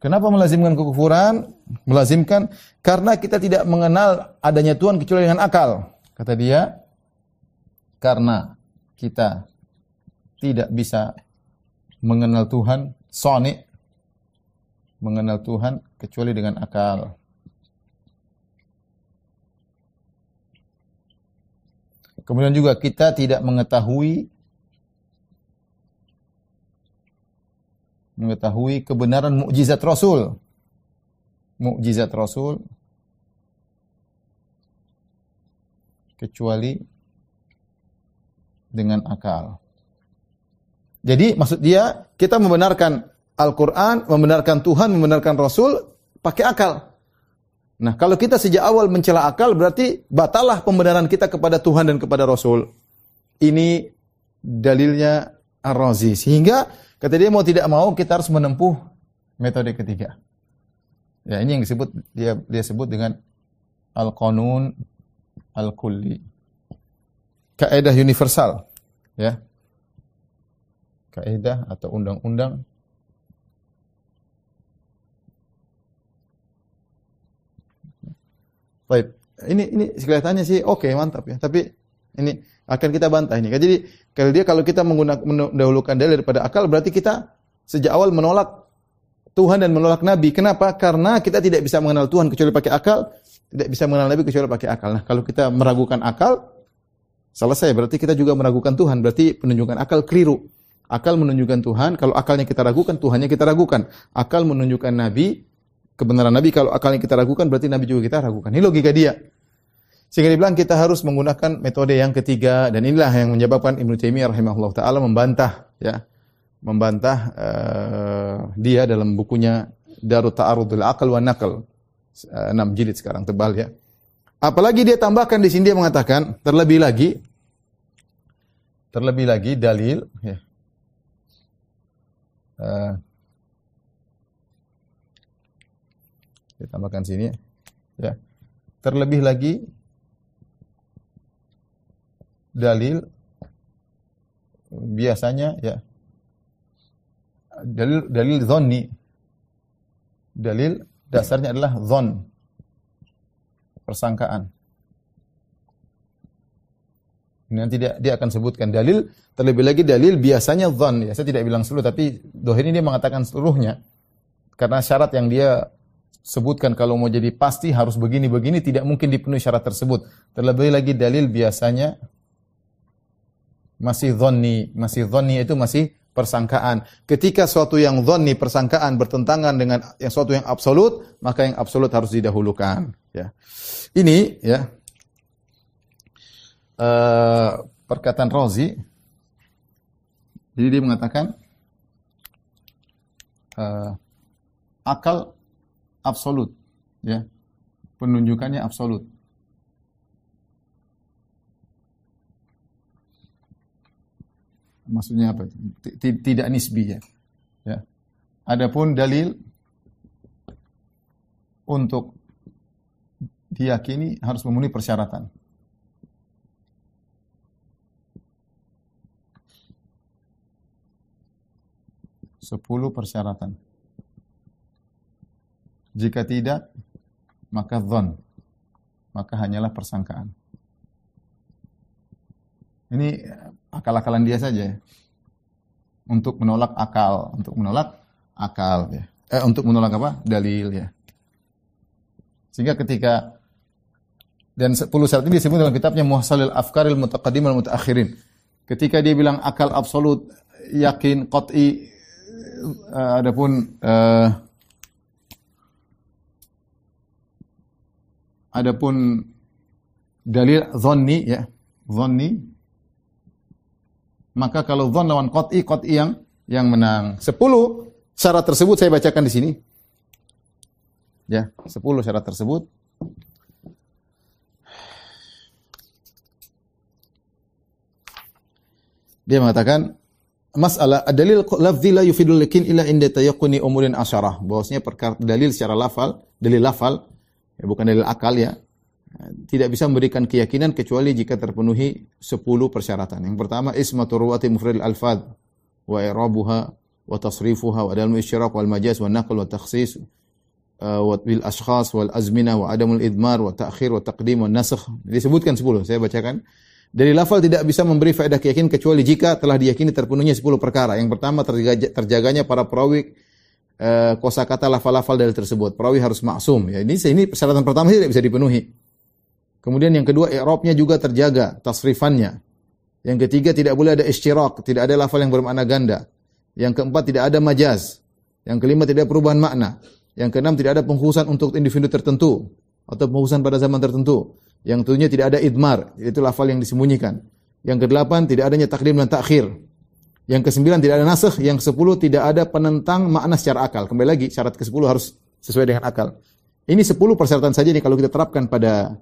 Kenapa melazimkan kekufuran? Melazimkan karena kita tidak mengenal adanya Tuhan kecuali dengan akal. Kata dia, karena kita tidak bisa mengenal Tuhan, soni mengenal Tuhan kecuali dengan akal. Kemudian juga kita tidak mengetahui mengetahui kebenaran mukjizat Rasul. Mukjizat Rasul kecuali dengan akal. Jadi maksud dia kita membenarkan Al-Qur'an, membenarkan Tuhan, membenarkan Rasul pakai akal. Nah, kalau kita sejak awal mencela akal berarti batalah pembenaran kita kepada Tuhan dan kepada Rasul. Ini dalilnya Ar-Razi. Sehingga kata dia mau tidak mau kita harus menempuh metode ketiga. Ya, ini yang disebut dia dia sebut dengan al-qanun al-kulli. Kaidah universal, ya. Kaidah atau undang-undang Baik. Ini ini kelihatannya sih oke okay, mantap ya. Tapi ini akan kita bantah ini. Jadi kalau dia kalau kita menggunakan mendahulukan dalil daripada akal berarti kita sejak awal menolak Tuhan dan menolak Nabi. Kenapa? Karena kita tidak bisa mengenal Tuhan kecuali pakai akal, tidak bisa mengenal Nabi kecuali pakai akal. Nah, kalau kita meragukan akal, selesai. Berarti kita juga meragukan Tuhan. Berarti penunjukan akal keliru. Akal menunjukkan Tuhan, kalau akalnya kita ragukan, Tuhannya kita ragukan. Akal menunjukkan Nabi, kebenaran Nabi. Kalau akalnya kita ragukan, berarti Nabi juga kita ragukan. Ini logika dia. Sehingga dibilang kita harus menggunakan metode yang ketiga dan inilah yang menyebabkan Ibnu Taimiyah rahimahullah taala membantah ya, membantah uh, dia dalam bukunya Darut Ta'arudul Aqal wa Naql. Uh, 6 jilid sekarang tebal ya. Apalagi dia tambahkan di sini dia mengatakan terlebih lagi terlebih lagi dalil ya. Uh, Kita tambahkan sini ya. Terlebih lagi dalil biasanya ya dalil dalil zonni dalil dasarnya adalah zon persangkaan. Ini nanti dia, dia akan sebutkan dalil terlebih lagi dalil biasanya zon ya saya tidak bilang seluruh tapi dohir ini dia mengatakan seluruhnya. Karena syarat yang dia sebutkan kalau mau jadi pasti harus begini-begini tidak mungkin dipenuhi syarat tersebut. Terlebih lagi dalil biasanya masih dhonni, masih dhonni itu masih persangkaan. Ketika suatu yang dhonni persangkaan bertentangan dengan yang suatu yang absolut, maka yang absolut harus didahulukan, ya. Ini ya. Uh, perkataan Rozi jadi dia mengatakan uh, akal absolut, ya. Penunjukannya absolut. Maksudnya apa? Tidak nisbi ya. ya. Adapun dalil untuk diyakini harus memenuhi persyaratan. Sepuluh persyaratan. Jika tidak, maka dhon. Maka hanyalah persangkaan. Ini akal-akalan dia saja ya. Untuk menolak akal, untuk menolak akal ya. Eh, untuk menolak apa? Dalil ya. Sehingga ketika dan 10 syarat ini disebut dalam kitabnya Muhsalil Afkaril Mutaqaddim wal Mutaakhirin. Ketika dia bilang akal absolut, yakin, qat'i uh, adapun uh, adapun dalil dhanni ya, dhanni maka kalau dhon lawan qat'i, qat'i yang yang menang. 10 syarat tersebut saya bacakan di sini. Ya, 10 syarat tersebut. Dia mengatakan masalah dalil lafzi la yufidul yakin illa inda tayaqquni umurin asyarah. Bahwasanya perkara dalil secara lafal, dalil lafal ya bukan dalil akal ya. Tidak bisa memberikan keyakinan kecuali jika terpenuhi 10 persyaratan. Yang pertama ismatu ruwati mufradil alfad wa i'rabuha wa tasrifuha wa dalmu isyraq wal majaz wa naql wa takhsis uh, wa bil ashkhas wal azmina wa adamul idmar wa ta'khir wa taqdim wa nasakh. Disebutkan 10, saya bacakan. Dari lafal tidak bisa memberi faedah keyakinan kecuali jika telah diyakini terpenuhnya 10 perkara. Yang pertama terjaganya para perawi uh, kosakata lafal-lafal dari tersebut. Perawi harus maksum. Ya, ini ini persyaratan pertama tidak bisa dipenuhi. Kemudian yang kedua i'rabnya juga terjaga, tasrifannya. Yang ketiga tidak boleh ada isyirak, tidak ada lafal yang bermakna ganda. Yang keempat tidak ada majaz. Yang kelima tidak ada perubahan makna. Yang keenam tidak ada pengkhususan untuk individu tertentu atau pengkhususan pada zaman tertentu. Yang tujuhnya tidak ada idmar, itu lafal yang disembunyikan. Yang kedelapan tidak adanya takdim dan takhir. Yang kesembilan tidak ada nasakh, yang kesepuluh tidak ada penentang makna secara akal. Kembali lagi syarat ke sepuluh harus sesuai dengan akal. Ini sepuluh persyaratan saja nih kalau kita terapkan pada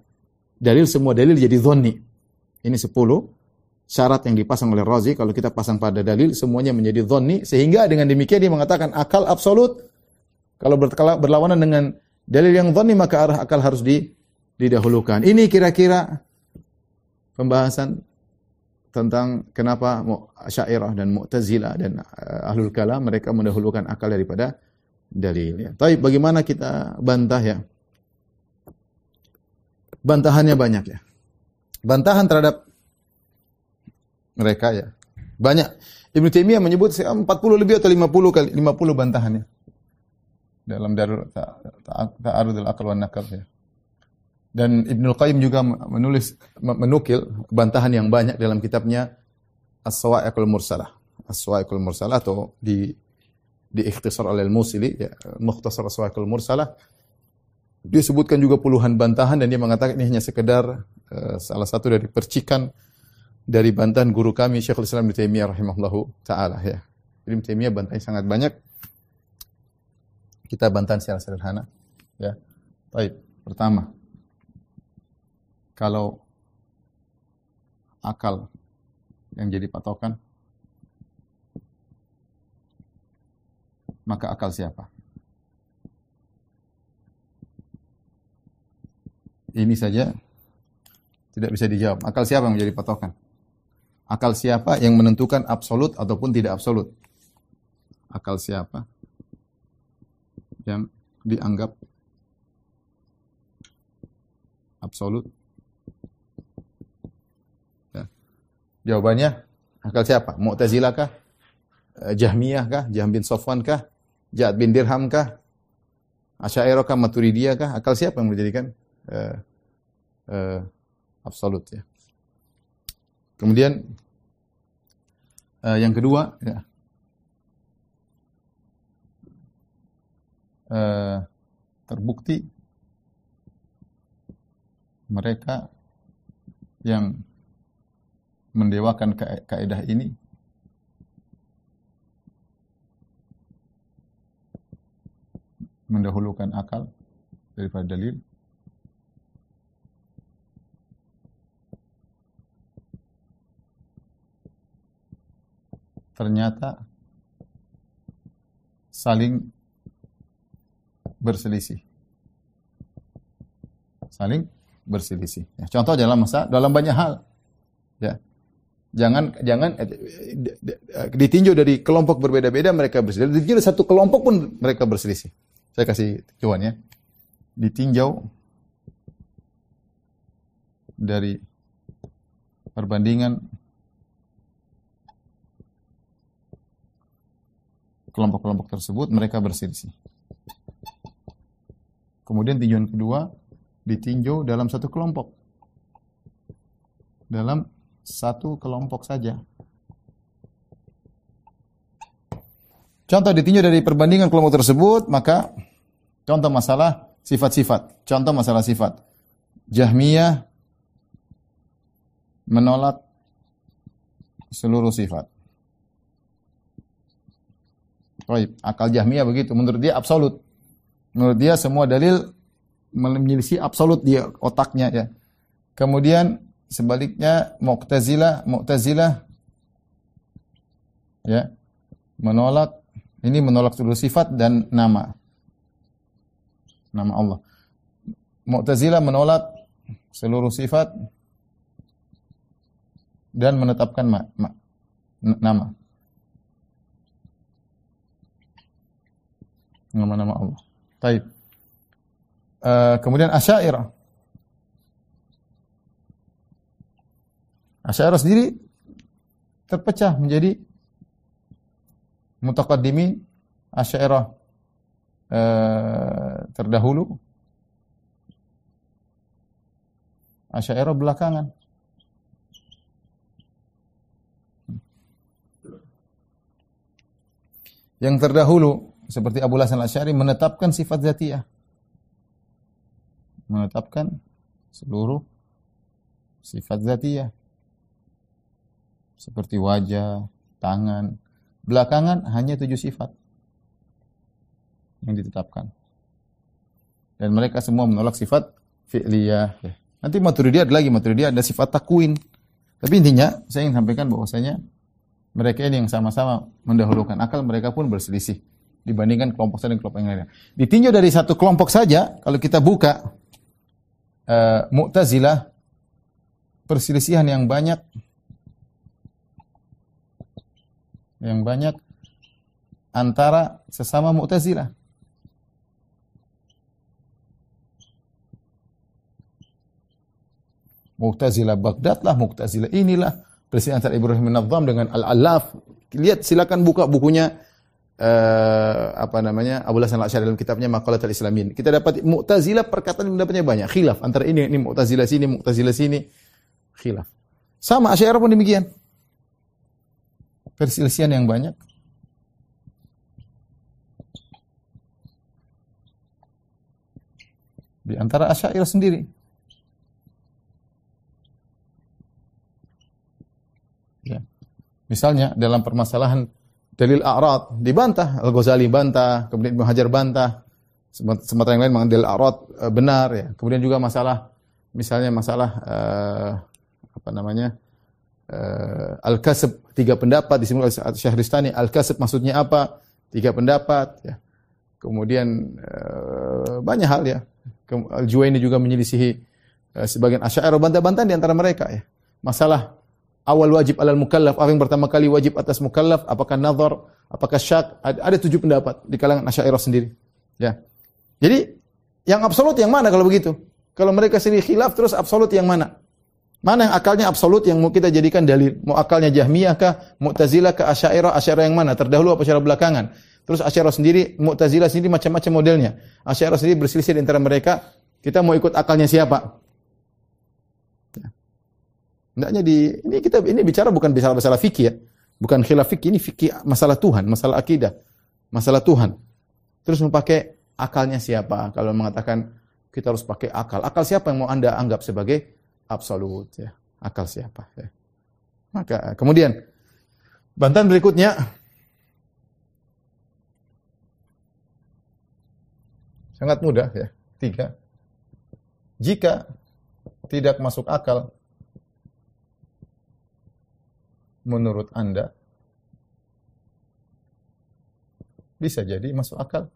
dalil semua dalil jadi dhonni. Ini sepuluh syarat yang dipasang oleh Razi kalau kita pasang pada dalil semuanya menjadi dhonni sehingga dengan demikian dia mengatakan akal absolut kalau berlawanan dengan dalil yang dhonni maka arah akal harus di didahulukan. Ini kira-kira pembahasan tentang kenapa Syairah dan Mu'tazilah dan uh, Ahlul Kalam mereka mendahulukan akal daripada dalil ya. Tapi bagaimana kita bantah ya? Bantahannya banyak ya. Bantahan terhadap mereka ya. Banyak. Ibnu Taimiyah menyebut 40 lebih atau 50 kali 50 bantahannya. Dalam Darul Ta'arudul Aql wan Naql ya. Dan Ibnu Qayyim juga menulis menukil bantahan yang banyak dalam kitabnya As-Sawa'iqul Mursalah. As-Sawa'iqul Mursalah atau di di ikhtisar oleh Al-Musili ya, Mukhtasar As-Sawa'iqul Mursalah. Dia sebutkan juga puluhan bantahan dan dia mengatakan ini hanya sekedar uh, salah satu dari percikan dari bantahan guru kami Syekhul Islam Ibnu Taimiyah rahimahullahu taala ya. Ibnu Taimiyah bantahan sangat banyak. Kita bantahan secara sederhana ya. Baik, pertama kalau akal yang jadi patokan, maka akal siapa? Ini saja tidak bisa dijawab. Akal siapa yang menjadi patokan? Akal siapa yang menentukan absolut ataupun tidak absolut? Akal siapa yang dianggap absolut Jawabannya akal siapa? Mu'tazilah kah? Eh, Jahmiyah kah? Jahm bin Sofwan kah? Ja'ad bin Dirham kah? Asy'ariyah kah? Maturidiyah kah? Akal siapa yang menjadikan uh, uh, absolut ya? Kemudian uh, yang kedua ya. Uh, terbukti mereka yang mendewakan kaidah ini mendahulukan akal daripada dalil ternyata saling berselisih. Saling berselisih. Ya, contoh dalam masa dalam banyak hal. Ya. Jangan jangan eh, ditinjau dari kelompok berbeda-beda mereka berselisih. Ditinjau dari satu kelompok pun mereka berselisih. Saya kasih cuan ya. Ditinjau dari perbandingan kelompok-kelompok tersebut mereka berselisih. Kemudian tinjauan kedua ditinjau dalam satu kelompok. Dalam satu kelompok saja. Contoh ditinjau dari perbandingan kelompok tersebut, maka contoh masalah sifat-sifat. Contoh masalah sifat. Jahmiyah menolak seluruh sifat. Baik, akal Jahmiyah begitu. Menurut dia absolut. Menurut dia semua dalil menyelisih absolut dia otaknya ya. Kemudian sebaliknya Mu'tazilah, Mu'tazilah ya, menolak ini menolak seluruh sifat dan nama. Nama Allah. Mu'tazilah menolak seluruh sifat dan menetapkan ma, ma, nama. Nama-nama Allah. Taib. Uh, kemudian Asy'ariyah. Asy'ariyah sendiri terpecah menjadi mutaqaddimin, Asy'ariyah uh, terdahulu, Asy'ariyah belakangan. Yang terdahulu seperti Abu Hasan Al-Asy'ari menetapkan sifat zatiyah. Menetapkan seluruh sifat zatiyah. Seperti wajah, tangan. Belakangan hanya tujuh sifat yang ditetapkan. Dan mereka semua menolak sifat fi'liyah. Nanti Maturidiyah ada lagi, Maturidiyah ada sifat takwin. Tapi intinya saya ingin sampaikan bahwasanya mereka ini yang sama-sama mendahulukan akal, mereka pun berselisih dibandingkan kelompok saya dan kelompok yang lainnya. Ditinjau dari satu kelompok saja, kalau kita buka uh, Mu'tazilah perselisihan yang banyak yang banyak antara sesama Mu'tazilah. Mu'tazilah Baghdad lah, Mu'tazilah inilah. Presiden antara Ibrahim Nazam dengan Al-Alaf. Lihat silakan buka bukunya uh, apa namanya Abu Hasan Al-Asy'ari dalam kitabnya Maqalat al-Islamin. Kita dapat Mu'tazilah perkataan yang dapatnya banyak, khilaf antara ini ini Mu'tazilah sini, Mu'tazilah sini, khilaf. Sama Asy'ariyah pun demikian. Perselisihan yang banyak. Di antara Asy'ariyah sendiri. Ya. Misalnya dalam permasalahan dalil a'rad dibantah, Al-Ghazali bantah, kemudian Ibnu Hajar bantah. Sementara yang lain mengambil a'rad e, benar ya. Kemudian juga masalah misalnya masalah uh, apa namanya? Uh, Al-Kasb tiga pendapat di sini Syahristani Al-Kasb maksudnya apa? Tiga pendapat ya. Kemudian uh, banyak hal ya. Al-Juwaini juga menyelisihi uh, sebagian Asy'ariyah bantah-bantah di antara mereka ya. Masalah awal wajib alal mukallaf, apa yang pertama kali wajib atas mukallaf, apakah nazar, apakah syak, ada tujuh pendapat di kalangan Asy'ariyah sendiri. Ya. Jadi yang absolut yang mana kalau begitu? Kalau mereka sendiri khilaf terus absolut yang mana? Mana yang akalnya absolut yang mau kita jadikan dalil? Mau akalnya Jahmiyah kah, Mu'tazilah kah, Asy'ariyah, Asy'ariyah yang mana? Terdahulu apa secara belakangan? Terus Asy'ariyah sendiri, Mu'tazilah sendiri macam-macam modelnya. Asy'ariyah sendiri berselisih di antara mereka. Kita mau ikut akalnya siapa? Hendaknya di ini kita ini bicara bukan bicara masalah fikih ya. Bukan khilaf fikih, ini fikih masalah Tuhan, masalah akidah, masalah Tuhan. Terus memakai akalnya siapa? Kalau mengatakan kita harus pakai akal. Akal siapa yang mau Anda anggap sebagai absolut ya? Akal siapa ya? Maka kemudian bantahan berikutnya sangat mudah ya. Tiga. Jika tidak masuk akal menurut Anda bisa jadi masuk akal.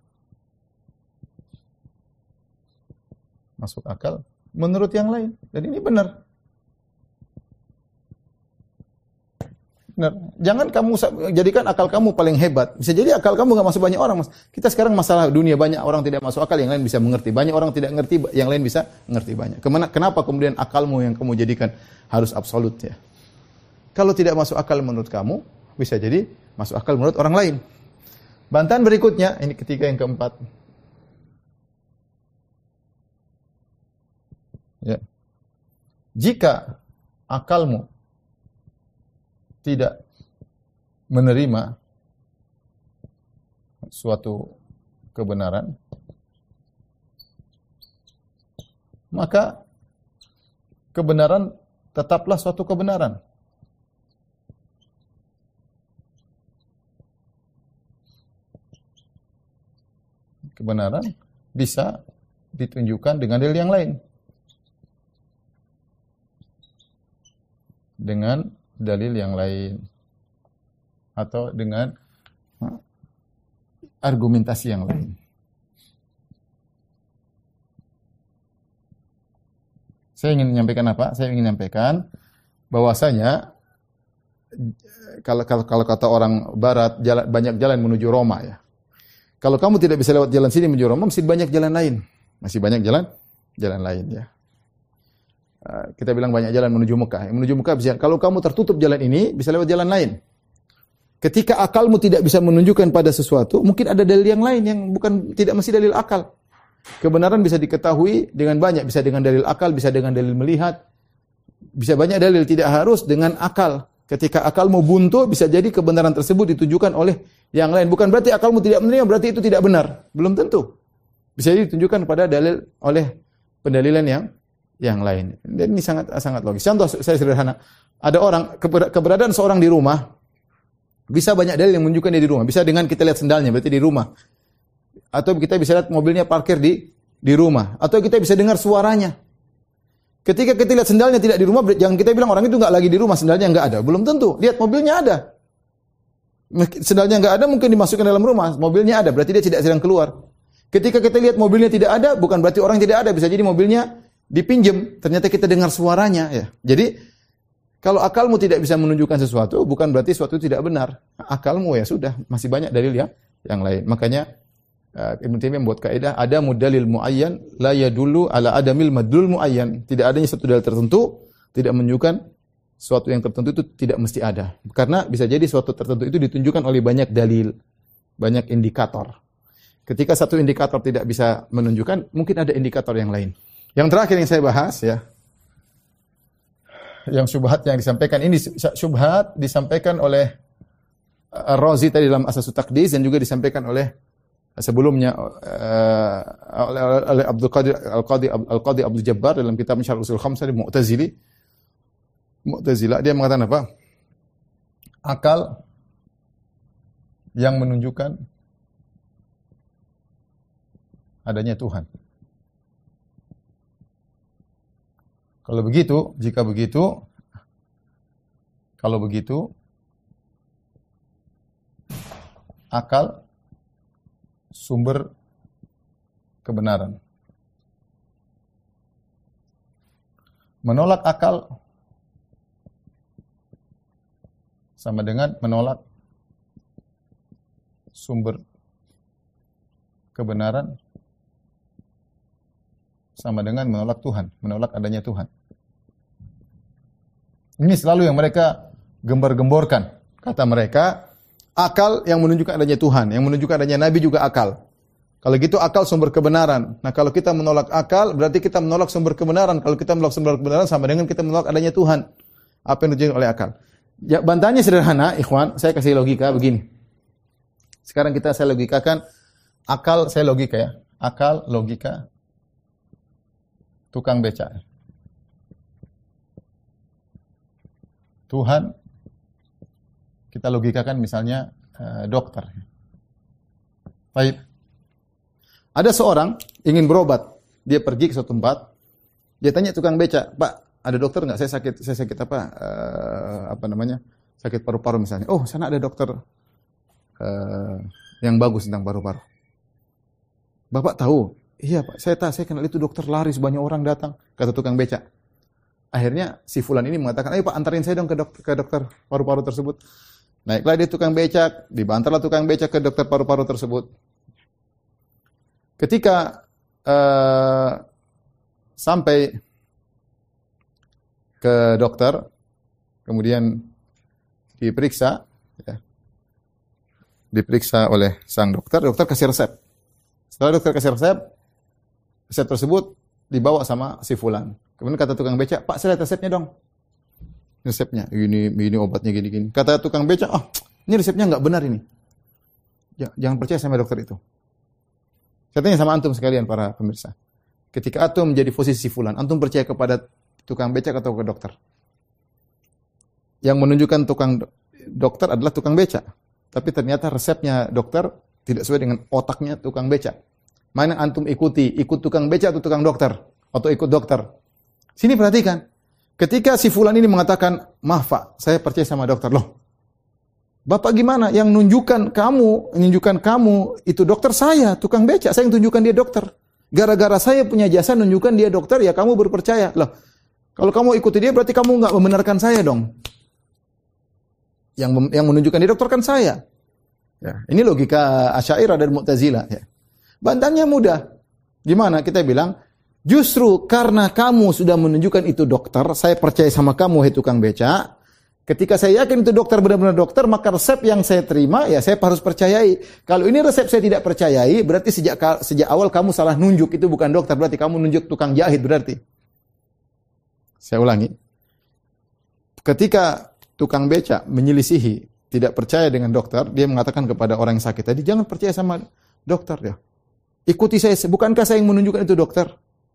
Masuk akal menurut yang lain. Dan ini benar. Benar. Jangan kamu jadikan akal kamu paling hebat. Bisa jadi akal kamu nggak masuk banyak orang. Mas. Kita sekarang masalah dunia banyak orang tidak masuk akal, yang lain bisa mengerti. Banyak orang tidak mengerti, yang lain bisa mengerti banyak. Ke mana, kenapa kemudian akalmu yang kamu jadikan harus absolut ya? Kalau tidak masuk akal menurut kamu, bisa jadi masuk akal menurut orang lain. Bantahan berikutnya, ini ketiga yang keempat. Ya. Jika akalmu tidak menerima suatu kebenaran, maka kebenaran tetaplah suatu kebenaran. Kebenaran bisa ditunjukkan dengan dalil yang lain. Dengan dalil yang lain atau dengan argumentasi yang lain. Saya ingin menyampaikan apa? Saya ingin menyampaikan bahwasanya kalau kalau kalau kata orang barat jalan, banyak jalan menuju Roma ya. Kalau kamu tidak bisa lewat jalan sini menuju Roma, masih banyak jalan lain. Masih banyak jalan jalan lain ya. Eh, kita bilang banyak jalan menuju Mekah. Menuju Mekah bisa. Kalau kamu tertutup jalan ini, bisa lewat jalan lain. Ketika akalmu tidak bisa menunjukkan pada sesuatu, mungkin ada dalil yang lain yang bukan tidak mesti dalil akal. Kebenaran bisa diketahui dengan banyak, bisa dengan dalil akal, bisa dengan dalil melihat, bisa banyak dalil, tidak harus dengan akal. Ketika akalmu buntu, bisa jadi kebenaran tersebut ditujukan oleh yang lain. Bukan berarti akalmu tidak menerima, berarti itu tidak benar. Belum tentu. Bisa ditunjukkan pada dalil oleh pendalilan yang yang lain. Dan ini sangat sangat logis. Contoh saya sederhana. Ada orang keberadaan seorang di rumah bisa banyak dalil yang menunjukkan dia di rumah. Bisa dengan kita lihat sendalnya berarti di rumah. Atau kita bisa lihat mobilnya parkir di di rumah. Atau kita bisa dengar suaranya. Ketika kita lihat sendalnya tidak di rumah, jangan kita bilang orang itu nggak lagi di rumah, sendalnya nggak ada. Belum tentu. Lihat mobilnya ada. Sendalnya nggak ada, mungkin dimasukkan dalam rumah. Mobilnya ada, berarti dia tidak sedang keluar. Ketika kita lihat mobilnya tidak ada, bukan berarti orang tidak ada. Bisa jadi mobilnya dipinjam, ternyata kita dengar suaranya ya. Jadi kalau akalmu tidak bisa menunjukkan sesuatu, bukan berarti sesuatu tidak benar. Akalmu ya sudah, masih banyak dalil yang yang lain. Makanya uh, Ibn Taimiyah membuat kaidah ada mudalil muayyan la yadullu ala adamil madlul muayyan. Tidak adanya satu dalil tertentu tidak menunjukkan suatu yang tertentu itu tidak mesti ada. Karena bisa jadi suatu tertentu itu ditunjukkan oleh banyak dalil, banyak indikator. Ketika satu indikator tidak bisa menunjukkan, mungkin ada indikator yang lain. Yang terakhir yang saya bahas ya, yang syubhat yang disampaikan ini syubhat disampaikan oleh Razi tadi dalam Asas Taqdis dan juga disampaikan oleh sebelumnya uh, oleh, Abdul Qadir Al-Qadi Al-Qadi Abdul Jabbar dalam kitab Syarh Usul Khamsah di Mu'tazili. Mu'tazilah dia mengatakan apa? Akal yang menunjukkan adanya Tuhan. Kalau begitu, jika begitu, kalau begitu, akal sumber kebenaran. Menolak akal sama dengan menolak sumber kebenaran sama dengan menolak Tuhan, menolak adanya Tuhan. Ini selalu yang mereka gembar-gemborkan. Kata mereka, akal yang menunjukkan adanya Tuhan, yang menunjukkan adanya Nabi juga akal. Kalau gitu akal sumber kebenaran. Nah kalau kita menolak akal, berarti kita menolak sumber kebenaran. Kalau kita menolak sumber kebenaran sama dengan kita menolak adanya Tuhan. Apa yang ditunjukkan oleh akal. Ya, bantahannya sederhana, ikhwan. Saya kasih logika begini. Sekarang kita saya logikakan akal, saya logika ya. Akal, logika, tukang becak. Tuhan, kita logikakan misalnya uh, dokter. Baik. Ada seorang ingin berobat, dia pergi ke suatu tempat, dia tanya tukang becak, Pak, ada dokter nggak? Saya sakit, saya sakit apa? Uh, apa namanya? Sakit paru-paru misalnya. Oh, sana ada dokter uh, yang bagus tentang paru-paru. Bapak tahu? Iya Pak, saya tahu, saya kenal itu dokter laris, banyak orang datang, kata tukang becak. Akhirnya si Fulan ini mengatakan, ayo Pak antarin saya dong ke dokter, ke dokter paru-paru tersebut. Naiklah dia tukang becak, dibantarlah tukang becak ke dokter paru-paru tersebut. Ketika uh, sampai ke dokter, kemudian diperiksa, ya, diperiksa oleh sang dokter, dokter kasih resep. Setelah dokter kasih resep, resep tersebut dibawa sama si Fulan. Kemudian kata tukang becak, Pak saya lihat resepnya dong. Resepnya, ini, ini obatnya gini, gini. Kata tukang becak, oh ini resepnya nggak benar ini. Jangan percaya sama dokter itu. Katanya sama antum sekalian para pemirsa. Ketika antum menjadi posisi fulan, antum percaya kepada tukang becak atau ke dokter? Yang menunjukkan tukang dokter adalah tukang becak. Tapi ternyata resepnya dokter tidak sesuai dengan otaknya tukang becak. Mana antum ikuti? Ikut tukang becak atau tukang dokter? Atau ikut dokter? Sini perhatikan. Ketika si fulan ini mengatakan, maaf pak, saya percaya sama dokter. Loh, Bapak gimana? Yang nunjukkan kamu, menunjukkan kamu itu dokter saya, tukang becak. Saya yang tunjukkan dia dokter. Gara-gara saya punya jasa nunjukkan dia dokter, ya kamu berpercaya. Loh, kalau kamu ikuti dia berarti kamu nggak membenarkan saya dong. Yang yang menunjukkan dia dokter kan saya. Ya, ini logika Asy'ariyah dan Mu'tazilah ya. Bantannya mudah. Gimana? Kita bilang, justru karena kamu sudah menunjukkan itu dokter, saya percaya sama kamu, hai tukang beca. Ketika saya yakin itu dokter benar-benar dokter, maka resep yang saya terima ya saya harus percayai. Kalau ini resep saya tidak percayai, berarti sejak sejak awal kamu salah nunjuk itu bukan dokter, berarti kamu nunjuk tukang jahit berarti. Saya ulangi. Ketika tukang beca menyelisihi, tidak percaya dengan dokter, dia mengatakan kepada orang yang sakit tadi, jangan percaya sama dokter ya. Ikuti saya, bukankah saya yang menunjukkan itu dokter?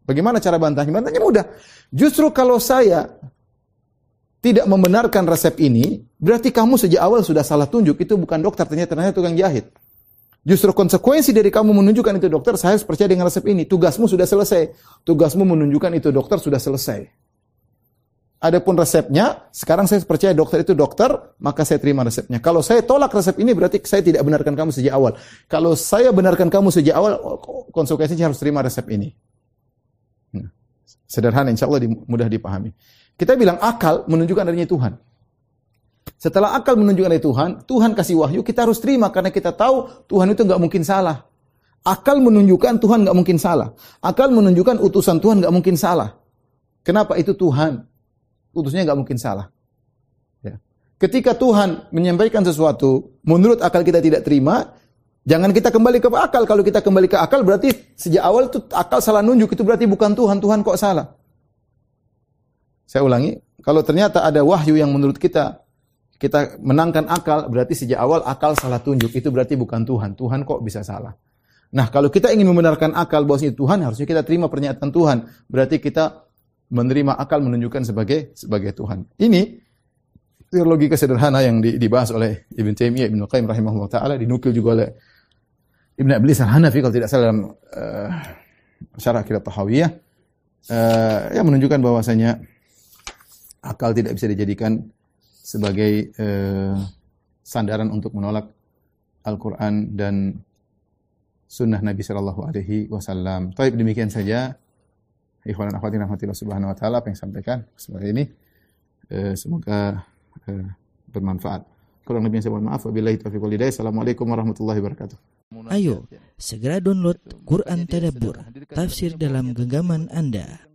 Bagaimana cara bantahnya? Bantahnya mudah. Justru kalau saya tidak membenarkan resep ini, berarti kamu sejak awal sudah salah tunjuk. Itu bukan dokter, ternyata, ternyata tukang jahit. Justru konsekuensi dari kamu menunjukkan itu dokter, saya harus percaya dengan resep ini. Tugasmu sudah selesai. Tugasmu menunjukkan itu dokter sudah selesai. Adapun resepnya, sekarang saya percaya dokter itu dokter, maka saya terima resepnya. Kalau saya tolak resep ini, berarti saya tidak benarkan kamu sejak awal. Kalau saya benarkan kamu sejak awal, konsekuensinya harus terima resep ini. Sederhana, insya Allah mudah dipahami. Kita bilang akal menunjukkan adanya Tuhan. Setelah akal menunjukkan adanya Tuhan, Tuhan kasih wahyu, kita harus terima karena kita tahu Tuhan itu nggak mungkin salah. Akal menunjukkan Tuhan nggak mungkin salah. Akal menunjukkan utusan Tuhan nggak mungkin salah. Kenapa itu Tuhan? utusnya nggak mungkin salah. Ya. Ketika Tuhan menyampaikan sesuatu, menurut akal kita tidak terima, jangan kita kembali ke akal. Kalau kita kembali ke akal, berarti sejak awal itu akal salah nunjuk, itu berarti bukan Tuhan. Tuhan kok salah? Saya ulangi, kalau ternyata ada wahyu yang menurut kita kita menangkan akal, berarti sejak awal akal salah tunjuk. Itu berarti bukan Tuhan. Tuhan kok bisa salah? Nah, kalau kita ingin membenarkan akal bahwa itu Tuhan, harusnya kita terima pernyataan Tuhan. Berarti kita menerima akal menunjukkan sebagai sebagai Tuhan. Ini teologi sederhana yang dibahas oleh Ibn Taimiyah, Ibn Qayyim rahimahullah taala dinukil juga oleh Ibn Ablis Al-Hanafi kalau tidak salah dalam uh, syarah kitab Tahawiyah uh, yang menunjukkan bahwasanya akal tidak bisa dijadikan sebagai uh, sandaran untuk menolak Al-Qur'an dan sunnah Nabi Shallallahu alaihi wasallam. Baik demikian saja ikhwan dan akhwat rahmatillah subhanahu wa taala apa yang sampaikan seperti ini semoga eh, bermanfaat. Kurang lebih saya mohon maaf. Wabillahi taufiq wal hidayah. Assalamualaikum warahmatullahi wabarakatuh. Ayo, segera download Quran Tadabbur, tafsir dalam genggaman Anda.